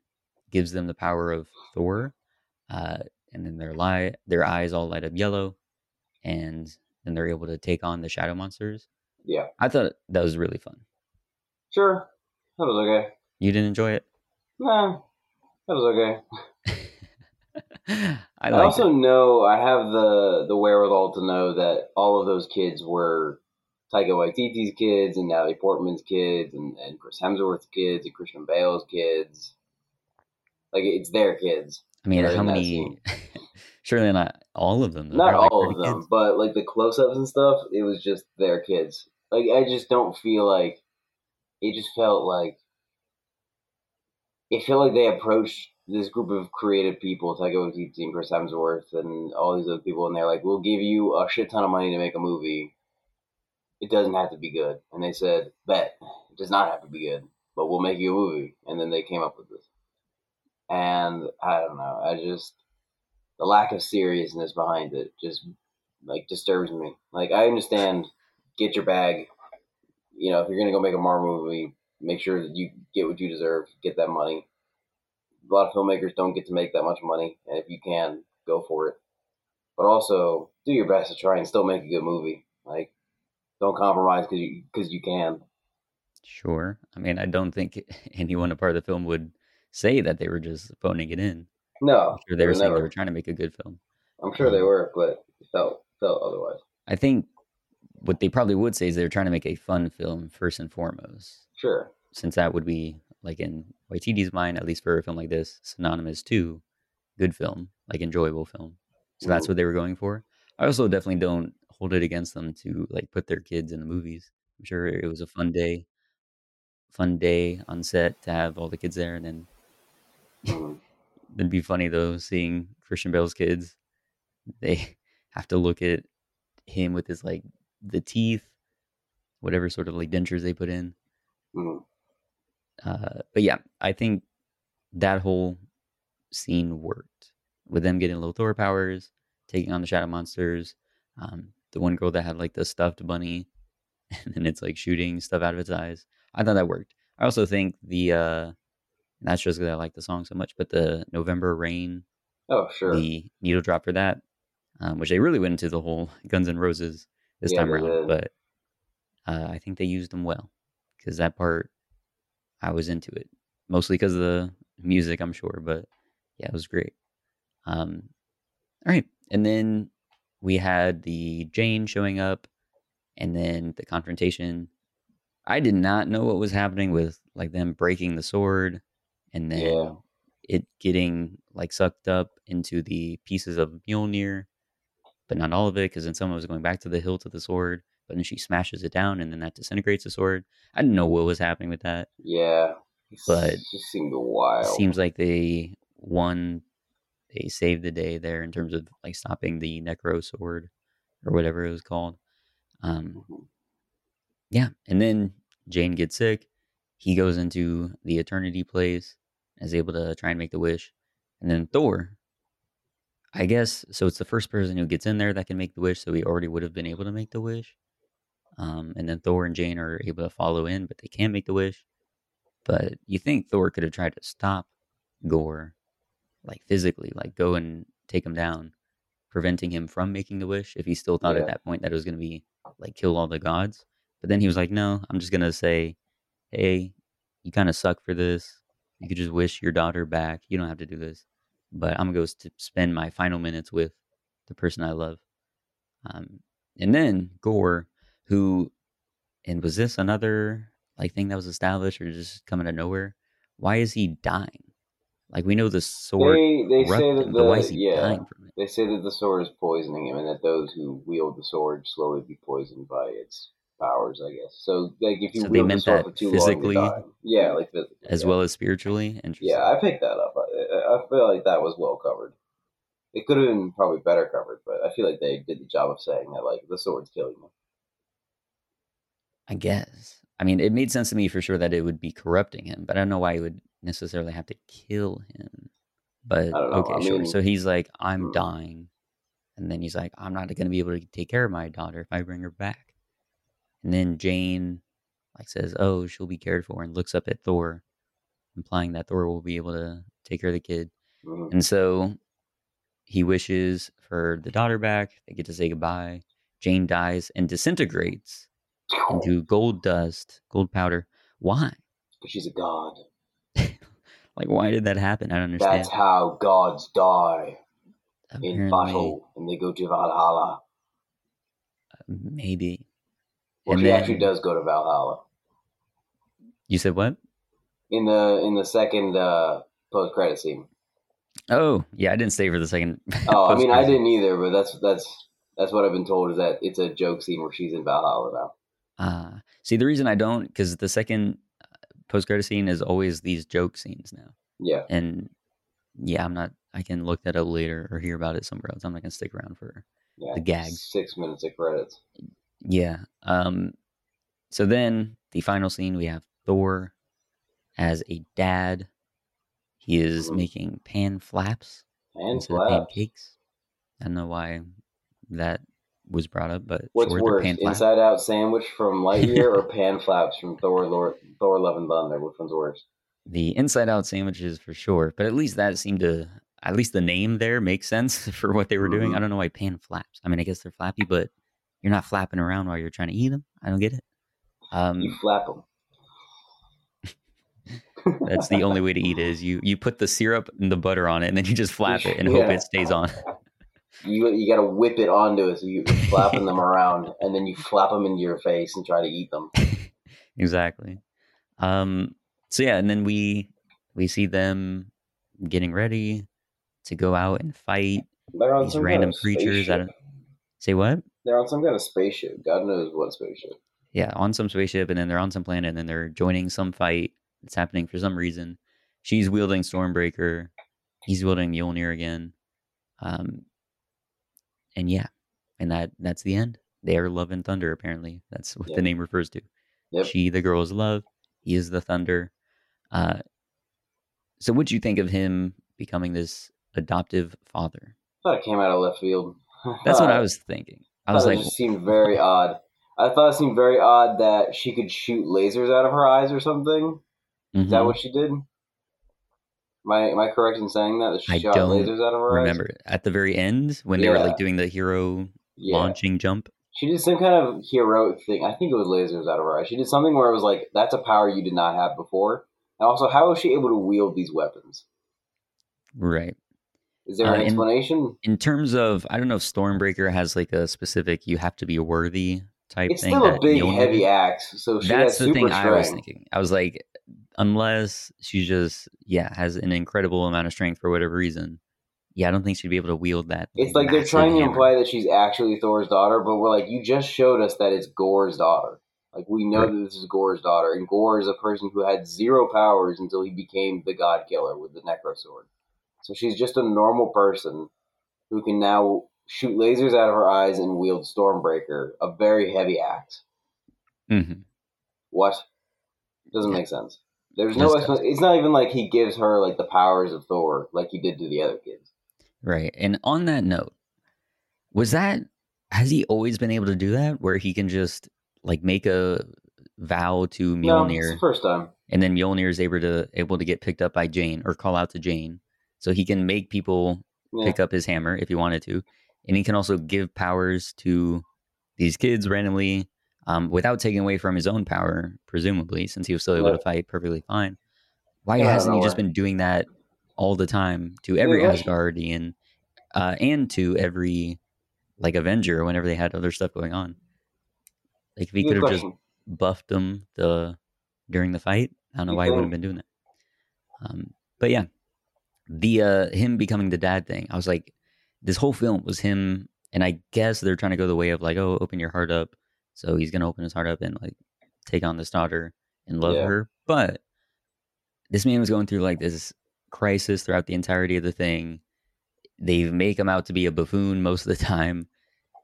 gives them the power of Thor, uh, and then their lie, their eyes all light up yellow, and then they're able to take on the shadow monsters. Yeah. I thought that was really fun. Sure. That was okay. You didn't enjoy it? Nah. That was okay. [LAUGHS] [LAUGHS] I I, also it. know I have the the wherewithal to know that all of those kids were Taika Waititi's kids and Natalie Portman's kids and, and Chris Hemsworth's kids and Christian Bale's kids. Like it's their kids. I mean, how many? [LAUGHS] surely not all of them. though. Not There are all 30 of them, kids. but like the close ups and stuff, it was just their kids. Like I just don't feel like it just felt like it felt like they approached this group of creative people, Taika Waititi and Chris Hemsworth and all these other people, and they're like, "We'll give you a shit ton of money to make a movie. It doesn't have to be good." And they said, "Bet it does not have to be good, but we'll make you a movie." And then they came up with this, and I don't know. I just the lack of seriousness behind it just like disturbs me. Like I understand, get your bag. You know, if you're gonna go make a Marvel movie, make sure that you get what you deserve, get that money. A lot of filmmakers don't get to make that much money, and if you can, go for it. But also, do your best to try and still make a good movie. Like, don't compromise because you because you can. Sure. I mean, I don't think [LAUGHS] anyone a part of the film would say that they were just phoning it in. No, I'm sure they were saying they were trying to make a good film. I'm sure they um, were, but it felt felt otherwise. I think what they probably would say is they were trying to make a fun film first and foremost, Sure. since that would be like in Waititi's mind, at least for a film like this, synonymous to good film, like enjoyable film. So that's what they were going for. I also definitely don't hold it against them to like put their kids in the movies. I'm sure it was a fun day, fun day on set to have all the kids there, and then Mhm. [LAUGHS] it'd be funny though seeing Christian Bale's kids. They [LAUGHS] have to look at him with his like the teeth, whatever sort of like dentures they put in. Mhm. Uh, but yeah, I think that whole scene worked with them getting little Thor powers, taking on the shadow monsters. Um, the one girl that had like the stuffed bunny, [LAUGHS] and then it's like shooting stuff out of its eyes. I thought that worked. I also think the uh, that's just because I like the song so much, but the November Rain, Oh, sure. the needle drop for that, um, which they really went into the whole [LAUGHS] Guns N' Roses this Yeah, time around, did. but uh, I think they used them well because that part I was into it mostly because of the music, I'm sure, but yeah, it was great. Um, all right, and then we had the Jane showing up, and then the confrontation. I did not know what was happening with like them breaking the sword, and then Yeah. it getting like sucked up into the pieces of Mjolnir, but not all of it, because then someone was going back to the hilt of the sword, but then she smashes it down, and then that disintegrates the sword. I didn't know what was happening with that. Yeah. But- it just seemed wild. Seems like they won, they saved the day there in terms of like stopping the Necrosword or whatever it was called. Um, Mhm. yeah, and then Jane gets sick. He goes into the Eternity place, is able to try and make the wish, and then Thor. I guess so. It's the first person who gets in there that can make the wish, so he already would have been able to make the wish. Um, and then Thor and Jane are able to follow in, but they can't make the wish. But you think Thor could have tried to stop Gorr, like physically, like go and take him down, preventing him from making the wish if he still thought Yeah. at that point that it was going to be like kill all the gods. But then he was like, no, I'm just going to say, hey, you kind of suck for this. You could just wish your daughter back. You don't have to do this. But I'm going to go spend my final minutes with the person I love. Um, and then Gorr, who, and was this another like thing that was established or just coming out of nowhere? Why is he dying? Like we know the sword They they say that him, why is the he yeah dying from it? they say that the sword is poisoning him, and that those who wield the sword slowly be poisoned by its powers. I guess so. Like if you So they wield the sword that for too physically long. Yeah, like physically, as yeah. well as spiritually. Interesting. Yeah, I picked that up. I, I I feel like that was well covered. It could have been probably better covered, but I feel like they did the job of saying that like the sword's killing him. I guess. I mean, it made sense to me for sure that it would be corrupting him, but I don't know why he would necessarily have to kill him. But I don't know, okay, I sure. mean- So he's like, I'm Hmm. dying. And then he's like, I'm not going to be able to take care of my daughter if I bring her back. And then Jane like says, "Oh, she'll be cared for," and looks up at Thor, implying that Thor will be able to take care of the kid. Mhm. And so he wishes for the daughter back. They get to say goodbye. Jane dies and disintegrates into gold dust, gold powder. Why? Because she's a god. [LAUGHS] Like, why did that happen? I don't understand. That's how gods die in battle, and they go to Valhalla. maybe. Well, And she then- actually does go to Valhalla You said what? in the in the second uh, post credit scene. Oh, yeah, I didn't stay for the second. [LAUGHS] Oh, I mean, I didn't either, but that's that's that's what I've been told is that it's a joke scene where she's in Valhalla now. Ah, see, the reason I don't, because the second post credit scene is always these joke scenes now. Yeah, And yeah, I'm not, I can look that up later or hear about it somewhere else. I'm not going to stick around for yeah. the gags. Six minutes of credits. Yeah. Um, so then the final scene, we have Thor as a dad. He is Mhm. making pan flaps Pan flaps. pancakes. I don't know why that was brought up, but What's worse, inside out sandwich from Lightyear or [LAUGHS] pan flaps from Thor, Lord, Thor, Love and Thunder? Which one's worse? The inside out sandwiches for sure, but at least that seemed to, at least the name there makes sense [LAUGHS] for what they were doing. Mhm. I don't know why pan flaps. I mean, I guess they're flappy, but you're not flapping around while you're trying to eat them. I don't get it. Um, You flap them. [LAUGHS] That's the only way to eat it is you you put the syrup and the butter on it and then you just flap it and hope it stays on. You you got to whip it onto it, so you're flapping them around, and then you flap them into your face and try to eat them. [LAUGHS] exactly. Um so yeah, and then we we see them getting ready to go out and fight these random kind of creatures. I don't say what? They're on some kind of spaceship. God knows what spaceship. Yeah, on some spaceship and then they're on some planet and then they're joining some fight that's happening for some reason. She's wielding Stormbreaker. He's wielding Mjolnir again. Um and yeah, and that that's the end. They are love and thunder, apparently. That's what Yep. the name refers to. Yep. She, the girl, is love. He is the thunder. Uh, so, what'd you think of him becoming this adoptive father? thought it came out of left field. [LAUGHS] That's what I was thinking. I was like, it seemed very odd. I thought it seemed very odd that she could shoot lasers out of her eyes or something. Is that mhm, what she did? Am I, am I correct in saying that? I shot don't lasers out of her eyes? remember at the very end when they were like doing the hero Yeah. launching jump. She did some kind of heroic thing. I think it was lasers out of her eyes. She did something where it was like, that's a power you did not have before. And also, how was she able to wield these weapons? Right. Is there Uh, an explanation? In terms of, I don't know if Stormbreaker has like a specific "you have to be worthy" type It's thing. still a big, heavy axe, so she That's the thing strength. I was thinking. I was like, unless she just yeah has an incredible amount of strength for whatever reason, yeah, I don't think she'd be able to wield that. It's like they're trying to imply that she's actually Thor's daughter, but we're like, you just showed us that it's Gorr's daughter. Like we know Right. that this is Gorr's daughter, and Gorr is a person who had zero powers until he became the God Killer with the Necrosword. So she's just a normal person who can now shoot lasers out of her eyes and wield Stormbreaker, a very heavy axe. Mhm. What? Doesn't make sense. There's no. It's not even like he gives her like the powers of Thor, like he did to the other kids. Right. And on that note, was that has he always been able to do that where he can just like make a vow to No, it's Mjolnir the first time. and then Mjolnir is able to able to get picked up by Jane or call out to Jane. So he can make people Yeah. pick up his hammer if he wanted to. And he can also give powers to these kids randomly um, without taking away from his own power, presumably, since he was still able to fight perfectly fine. Why Yeah, hasn't he just been doing that all the time to every Yeah. Asgardian uh, and to every like Avenger whenever they had other stuff going on? Like if he could have just buffed them the during the fight. I don't know why he wouldn't have been doing that. Um, but yeah, the uh, him becoming the dad thing. I was like, this whole film was him, and I guess they're trying to go the way of like, oh, open your heart up. So he's gonna open his heart up and like take on this daughter and love Yeah. her. But this man was going through like this crisis throughout the entirety of the thing. They make him out to be a buffoon most of the time.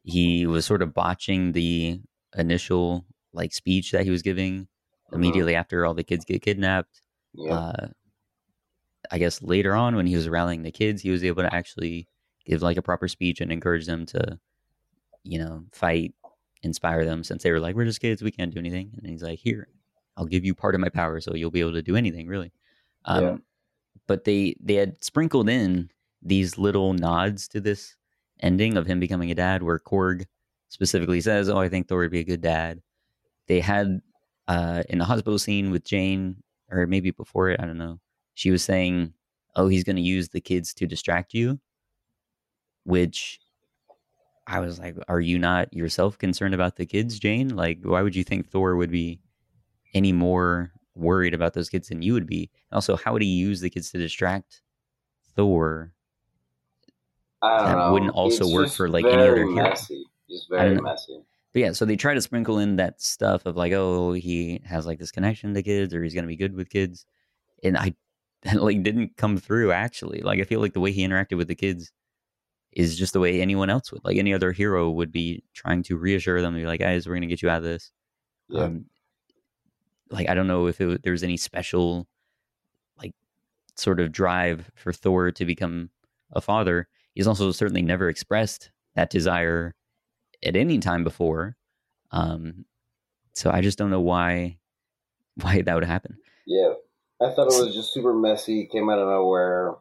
He was sort of botching the initial like speech that he was giving Mhm. immediately after all the kids get kidnapped. Yeah. Uh, I guess later on when he was rallying the kids, he was able to actually give like a proper speech and encourage them to, you know, fight, inspire them since they were like, we're just kids, we can't do anything. And he's like, here, I'll give you part of my power, so you'll be able to do anything really. Um, Yeah. But they they had sprinkled in these little nods to this ending of him becoming a dad, where Korg specifically says, "Oh, I think Thor would be a good dad." They had uh, in the hospital scene with Jane, or maybe before it, I don't know. She was saying, "Oh, he's going to use the kids to distract you," which I was like, "Are you not yourself concerned about the kids, Jane? Like, why would you think Thor would be any more worried about those kids than you would be? Also, how would he use the kids to distract Thor? I don't that know. wouldn't also It's work for, like, any other hero. messy. Just very messy. But yeah, so they try to sprinkle in that stuff of like, oh, he has like this connection to kids, or he's gonna be good with kids, and I [LAUGHS] that like didn't come through actually. Like I feel like the way he interacted with the kids is just the way anyone else would, like any other hero would be trying to reassure them, be like, guys, we're gonna get you out of this. Yeah. Um, like I don't know if it, there was any special like sort of drive for Thor to become a father. He's also certainly never expressed that desire at any time before. Um, so I just don't know why [LAUGHS] why that would happen. Yeah. I thought it was just super messy, came out of nowhere.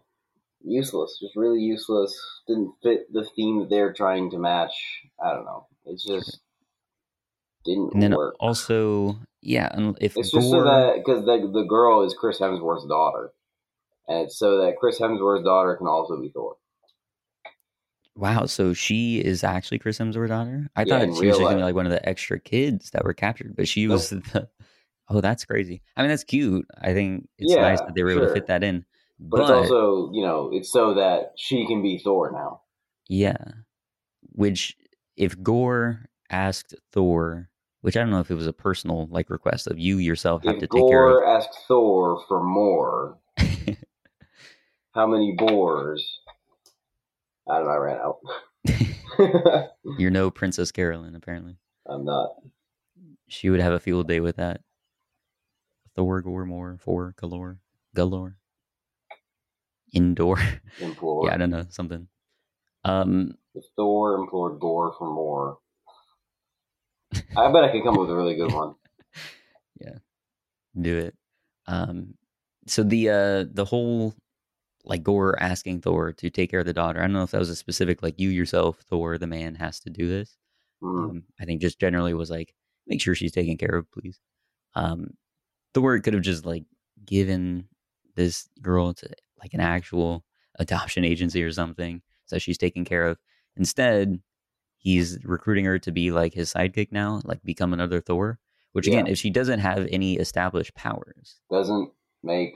Useless. Just really useless. Didn't fit the theme that they're trying to match. I don't know. It's just didn't And then work. also, yeah, and if It's just so that because the the girl is Chris Hemsworth's daughter, and it's so that Chris Hemsworth's daughter can also be Thor. wow, so she is actually Chris Hemsworth's daughter. I Yeah, thought she was just gonna be like one of the extra kids that were captured, but she was the. [LAUGHS] Oh, that's crazy. I mean, that's cute. I think it's nice that they were able to fit that in. But, But, it's also you know it's so that she can be Thor now. yeah, which if Gorr asked Thor, which I don't know if it was a personal like request of you yourself have If to take care of Gorr asked Thor for more, how many boars? I don't know. I ran out. [LAUGHS] You're no Princess Carolyn, apparently. I'm not. She would have a field day with that. Thor, Gorr, more, four, galore, galore. Indoor. [LAUGHS] Implore. yeah, I don't know, something. Um, If Thor implored Gorr for more, I bet I could come up with a really good one. [LAUGHS] Yeah, do it. Um, so the uh the whole like Gorr asking Thor to take care of the daughter. I don't know if that was a specific like you yourself, Thor, the man, has to do this. Mm. Um, I think just generally was like, make sure she's taken care of, please. Um, Thor could have just like given this girl to like an actual adoption agency or something so she's taken care of. Instead, he's recruiting her to be like his sidekick now, like become another Thor. Which again, Yeah. if she doesn't have any established powers, Doesn't make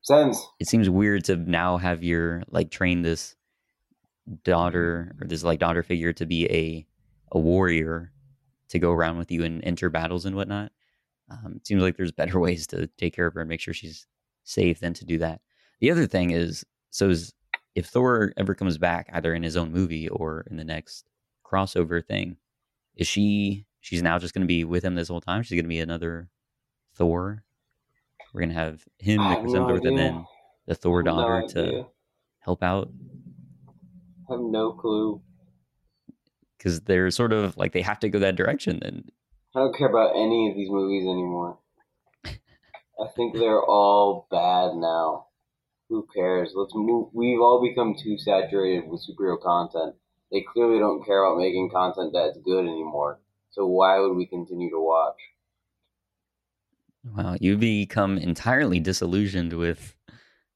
sense. it seems weird to now have your like train this daughter or this like daughter figure to be a a warrior to go around with you and enter battles and whatnot. Um, it seems like there's better [LAUGHS] ways to take care of her and make sure she's safe than to do that. The other thing is, so is, if Thor ever comes back, either in his own movie or in the next crossover thing, is she? She's now just going to be with him this whole time. She's going to be another Thor. We're going to have him Nick have no and then the Thor have no daughter to help out I have no clue. because they're sort of like they have to go that direction. And I don't care about any of these movies anymore. [LAUGHS] I think they're all bad now. Who cares? Let's move. We've all become too saturated with superhero content. They clearly don't care about making content that's good anymore. So why would we continue to watch? wow, you become entirely disillusioned with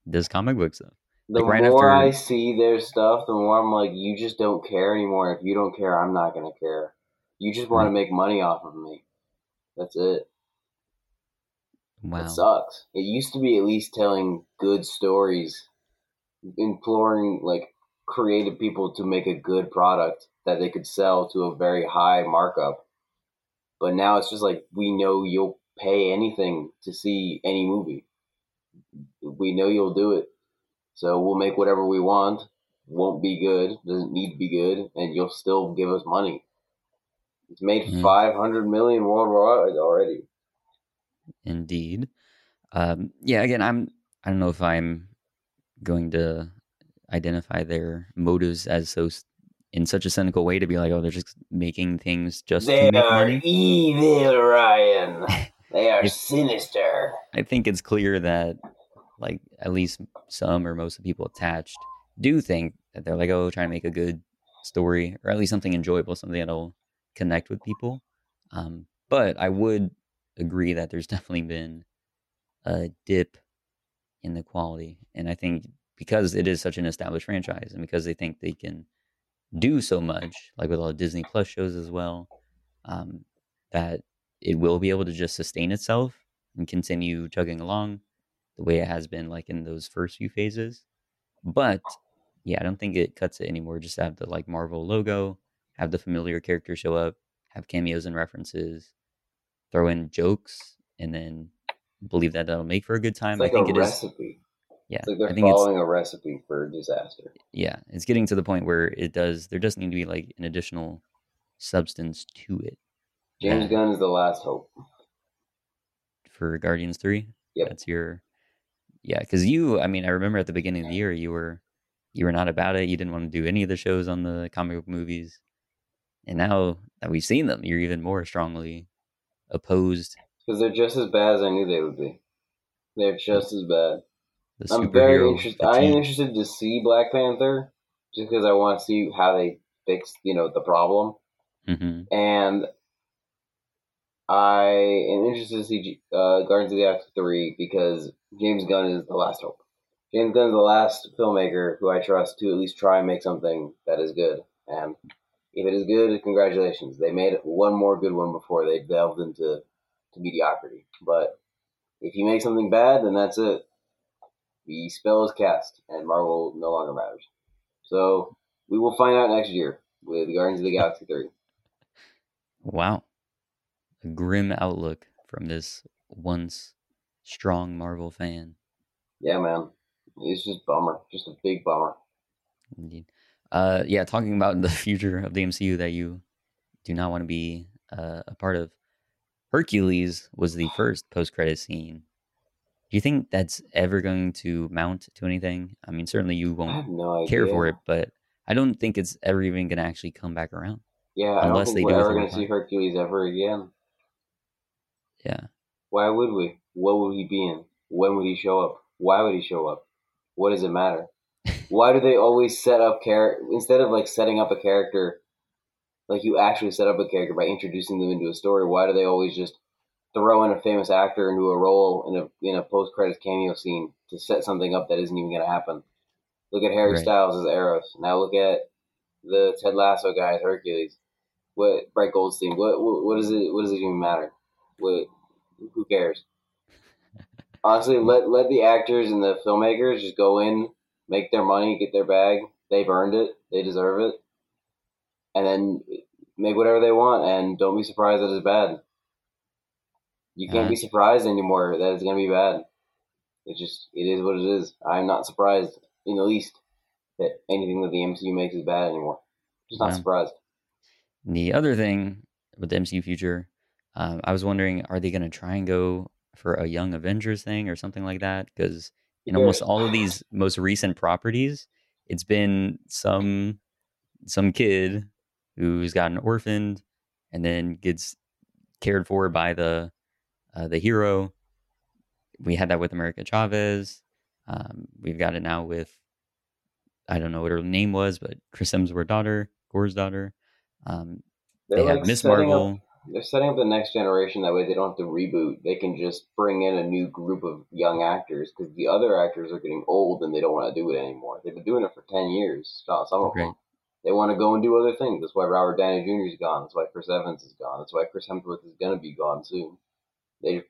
this comic book stuff. The Like, right more after- I see their stuff, the more I'm like, you just don't care anymore. If you don't care, I'm not gonna care. You just want to make money off of me. That's it. Wow. It sucks. It used to be at least telling good stories, imploring like creative people to make a good product that they could sell to a very high markup. But now it's just like we know you'll pay anything to see any movie. We know you'll do it. So we'll make whatever we want. Won't be good, doesn't need to be good, and you'll still give us money. It's made Mhm. 500 million worldwide already. Indeed. Um, yeah, again, I'm I don't know if I'm going to identify their motives as so s- in such a cynical way to be like, oh, they're just making things just They to make are money. evil, Ryan. [LAUGHS] They are sinister. I think it's clear that like at least some or most of the people attached do think that they're like, oh, trying to make a good story or at least something enjoyable, something that'll connect with people. Um, but I would agree that there's definitely been a dip in the quality, and I think because it is such an established franchise, and because they think they can do so much, like with all the Disney Plus shows as well, um, that it will be able to just sustain itself and continue chugging along the way it has been like in those first few phases. But yeah, I don't think it cuts it anymore. Just have the like Marvel logo, have the familiar characters show up, have cameos and references, throw in jokes, and then believe that that'll make for a good time. It's like I think a it is. recipe. Yeah, It's like they're I think it's following a recipe for disaster. yeah, it's getting to the point where it does. There does need to be like an additional substance to it James Gunn is the last hope. for Guardians Three. Yep. That's your yeah. Because you, I mean, I remember at the beginning of the year you were you were not about it. You didn't want to do any of the shows on the comic book movies, and now that we've seen them, you're even more strongly opposed. Because they're just as bad as I knew they would be. They're just as bad. I'm very interested. I am interested to see Black Panther just because I want to see how they fix, you know, the problem. Mhm. And I am interested to see uh, Guardians of the Galaxy 3 because James Gunn is the last hope. James Gunn is the last filmmaker who I trust to at least try and make something that is good. And if it is good, congratulations. They made one more good one before they delved into to mediocrity. But if you make something bad, then that's it. The spell is cast, and Marvel no longer matters. So we will find out next year with Guardians of the Galaxy 3. Wow, a grim outlook from this once strong Marvel fan. Yeah, man. It's just bummer. Just a big bummer. Indeed. Uh, yeah, talking about [LAUGHS] the future of the MCU that you do not want to be uh, a part of. Hercules was the first post-credit scene. Do you think that's ever going to mount to anything? I mean, certainly you won't no care for it, but I don't think it's ever even going to actually come back around. Yeah, I Unless don't they do we're it ever going to see. Hercules ever again. Yeah. Why would we? What would he be in? When would he show up? Why would he show up? What does it matter? Why do they always set up char instead of like setting up a character like you actually set up a character by introducing them into a story. Why do they always just throw in a famous actor into a role in a in a post credits cameo scene to set something up that isn't even going to happen? Look at Harry Right. Styles as Eros. Now look at the Ted Lasso guy as Hercules. What Brett Goldstein? What what, what does it what does it even matter? What who cares? [LAUGHS] Honestly, let let the actors and the filmmakers just go in, make their money, get their bag. They've earned it. They deserve it. And then make whatever they want, and don't be surprised that it's bad. You can't Uh-huh. be surprised anymore that it's gonna be bad. It just it is what it is. I'm not surprised in the least that anything that the MCU makes is bad anymore. Just not Yeah. surprised. The other thing with the MCU future, um, I was wondering, are they going to try and go for a Young Avengers thing or something like that? Because in almost all of these most recent properties, it's been some some kid who's gotten orphaned and then gets cared for by the uh, the hero. We had that with America Chavez. Um, we've got it now with I don't know what her name was, but Chris Hemsworth's daughter, Gorr's daughter. Um, They're have Ms. Marvel. Up, they're setting up the next generation that way they don't have to reboot. They can just bring in a new group of young actors because the other actors are getting old and they don't want to do it anymore. They've been doing it for ten years. Some of them. They want to go and do other things. That's why Robert Downey Jr. is gone. That's why Chris Evans is gone. That's why Chris Hemsworth is gonna be gone soon. They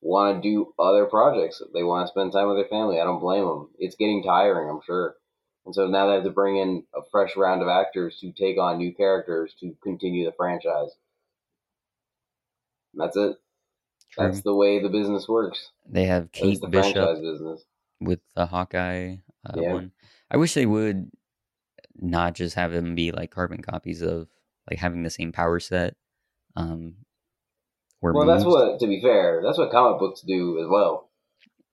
want to do other projects. They want to spend time with their family. I don't blame them. It's getting tiring, I'm sure. And so now they have to bring in a fresh round of actors to take on new characters to continue the franchise. That's it. True. That's the way the business works. They have Kate the Bishop franchise business. with the Hawkeye uh, Yeah. one. I wish they would not just have them be like carbon copies of like having the same power set. Um, Well, that's what, to be fair, that's what comic books do as well.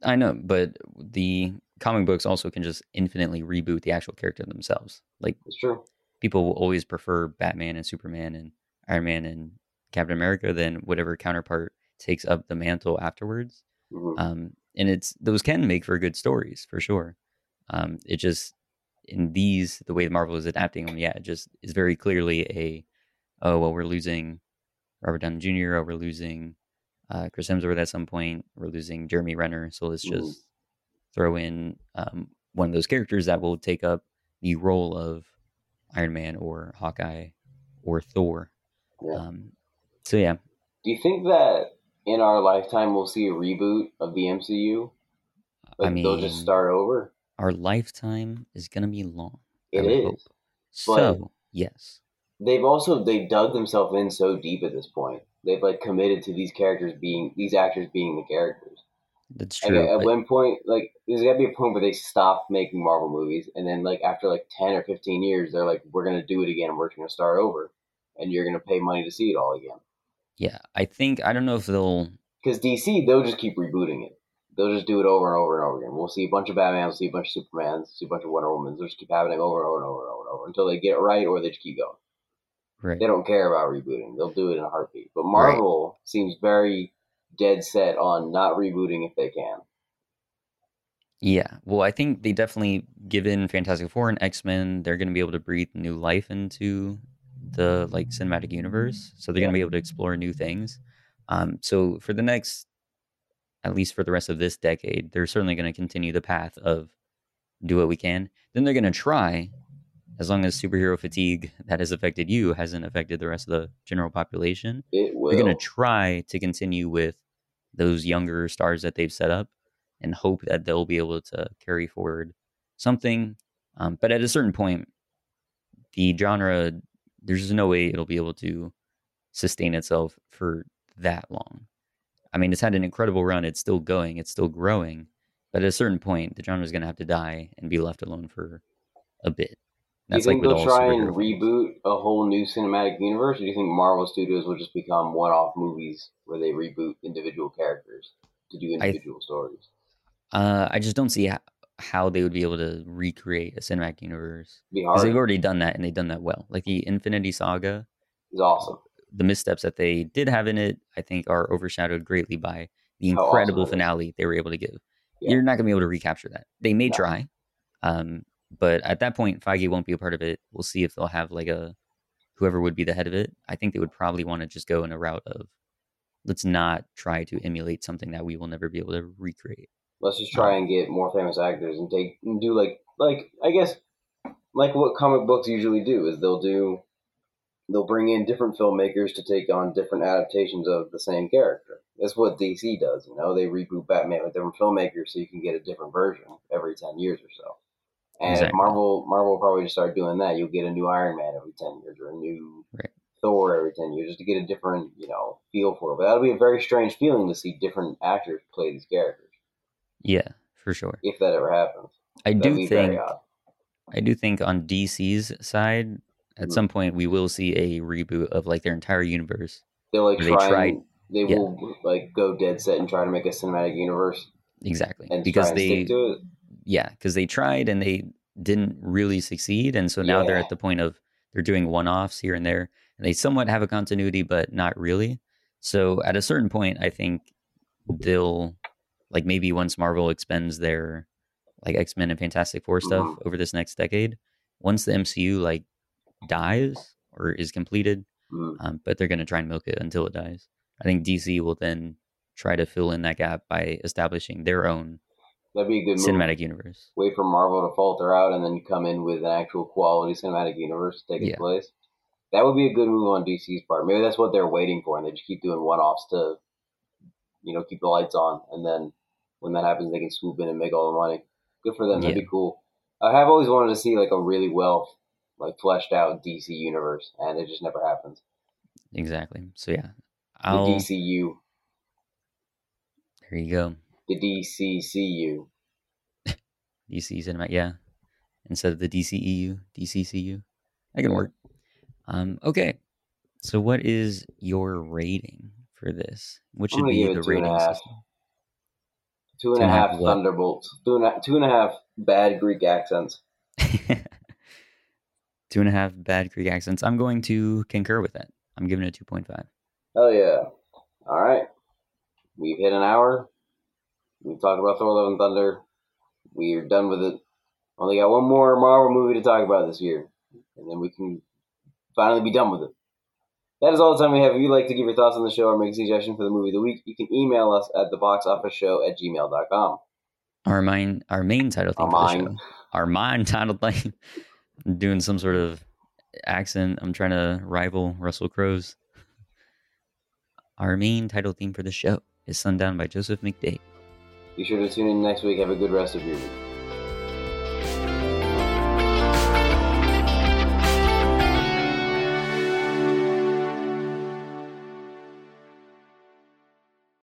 I know, but the comic books also can just infinitely reboot the actual character themselves. Like It's true. people will always prefer Batman and Superman and Iron Man and Captain America than whatever counterpart takes up the mantle afterwards. hmm um, and it's those can make for good stories for sure. Um, it just in these the way Marvel is adapting them, yeah, it just is very clearly a oh well we're losing Robert Downey Jr. or we're losing uh, Chris Hemsworth at some point, we're losing Jeremy Renner, so let's Mhm. just throw in um, one of those characters that will take up the role of Iron Man or Hawkeye or Thor. Yeah. Um, so yeah, Do you think that in our lifetime we'll see a reboot of the MCU? Like I mean they'll just start over? our lifetime is gonna be long. It is. So yes, They've also they dug themselves in so deep at this point. They've like committed to these characters being these actors being the characters. that's true. at but- one point, like there's got to be a point where they stop making Marvel movies, and then like after like ten or fifteen years, they're like, "We're gonna do it again, and we're gonna start over, and you're gonna pay money to see it all again." Yeah, I think I don't know if they'll. Because DC, they'll just keep rebooting it. They'll just do it over and over and over again. We'll see a bunch of Batman, we'll see a bunch of Supermans, see a bunch of Wonder Womans. They'll just keep happening over and over and over and over and over until they get it right, or they just keep going. Right. They don't care about rebooting. They'll do it in a heartbeat. But Marvel seems very dead set on not rebooting if they can. Yeah. Well, I think they definitely, given Fantastic Four and X Men, they're going to be able to breathe new life into the like cinematic universe. So they're going to be able to explore new things. Um, so for the next, at least for the rest of this decade, they're certainly going to continue the path of do what we can. Then they're going to try, as long as superhero fatigue that has affected you hasn't affected the rest of the general population. It will. they're going to try to continue with those younger stars that they've set up and hope that they'll be able to carry forward something. Um, but at a certain point, the genre, there's just no way it'll be able to sustain itself for that long. I mean, it's had an incredible run. It's still going, it's still growing. But at a certain point, the genre is going to have to die and be left alone for a bit. do you think like they'll try and reboot a whole new cinematic universe, or do you think Marvel Studios will just become one-off movies where they reboot individual characters to do I- individual stories? Uh, I just don't see how, they would be able to recreate a cinematic universe because they've already done that and they've done that well. Like the Infinity Saga, is awesome. the missteps that they did have in it, I think, are overshadowed greatly by the How awesome incredible finale they were able to give. Yeah. You're not gonna be able to recapture that. They may try, um, but at that point, Feige won't be a part of it. We'll see if they'll have like a whoever would be the head of it, I think they would probably want to just go in a route of let's not try to emulate something that we will never be able to recreate. Let's just try and get more famous actors and take and do like like I guess like what comic books usually do is they'll do they'll bring in different filmmakers to take on different adaptations of the same character. That's what DC does, you know. They reboot Batman with different filmmakers so you can get a different version every ten years or so. And Exactly. Marvel Marvel will probably just start doing that. You'll get a new Iron Man every ten years or a new Right. Thor every ten years just to get a different, you know, feel for it. But that'll be a very strange feeling to see different actors play these characters, Yeah, for sure. if that ever happens. I That'd do think. I do think on DC's side, at Mhm. some point we will see a reboot of like their entire universe. They'll like They try and they yeah. will like go dead set and try to make a cinematic universe Exactly. and because try and they stick to it. yeah, because they tried and they didn't really succeed, and so now they're at the point of they're doing one-offs here and there, and they somewhat have a continuity, but not really. So at a certain point, I think they'll like maybe once Marvel expends their like X Men and Fantastic Four stuff Mhm. over this next decade, once the MCU like dies or is completed, Mm. um, but they're going to try and milk it until it dies. I think DC will then try to fill in that gap by establishing their own That'd be a good move. cinematic universe. Wait for Marvel to falter out and then come in with an actual quality cinematic universe to take its Yeah. place. That would be a good move on DC's part. Maybe that's what they're waiting for, and they just keep doing one-offs to, you know, keep the lights on, and then when that happens, they can swoop in and make all the money. Good for them. That'd be cool. I have always wanted to see like a really well, like fleshed out DC universe, and it just never happens. Exactly. So yeah, The I'll. DCU, There you go. the DCCU. [LAUGHS] DC Cinematic. Yeah, instead of the DCEU, DCCU. That can work. Um. Okay. So what is your rating for this? What should be the rating the two and half. Two and a half thunderbolts. Two and a, two and a half bad Greek accents. [LAUGHS] Two and a half bad Greek accents. I'm going to concur with that. I'm giving it two point five. Hell yeah. All right. We've hit an hour. We've talked about Thor Love and Thunder. We're done with it. Only got one more Marvel movie to talk about this year. And then we can finally be done with it. That is all the time we have. If you'd like to give your thoughts on the show or make a suggestion for the movie of the week, you can email us at theboxofficeshow at gmail.com. Our main, our main title theme Our for the show. Our mine title thing. [LAUGHS] Doing some sort of accent. I'm trying to rival Russell Crowe's. Our main title theme for the show is Sundown by Joseph McDade. Be sure to tune in next week. Have a good rest of your week.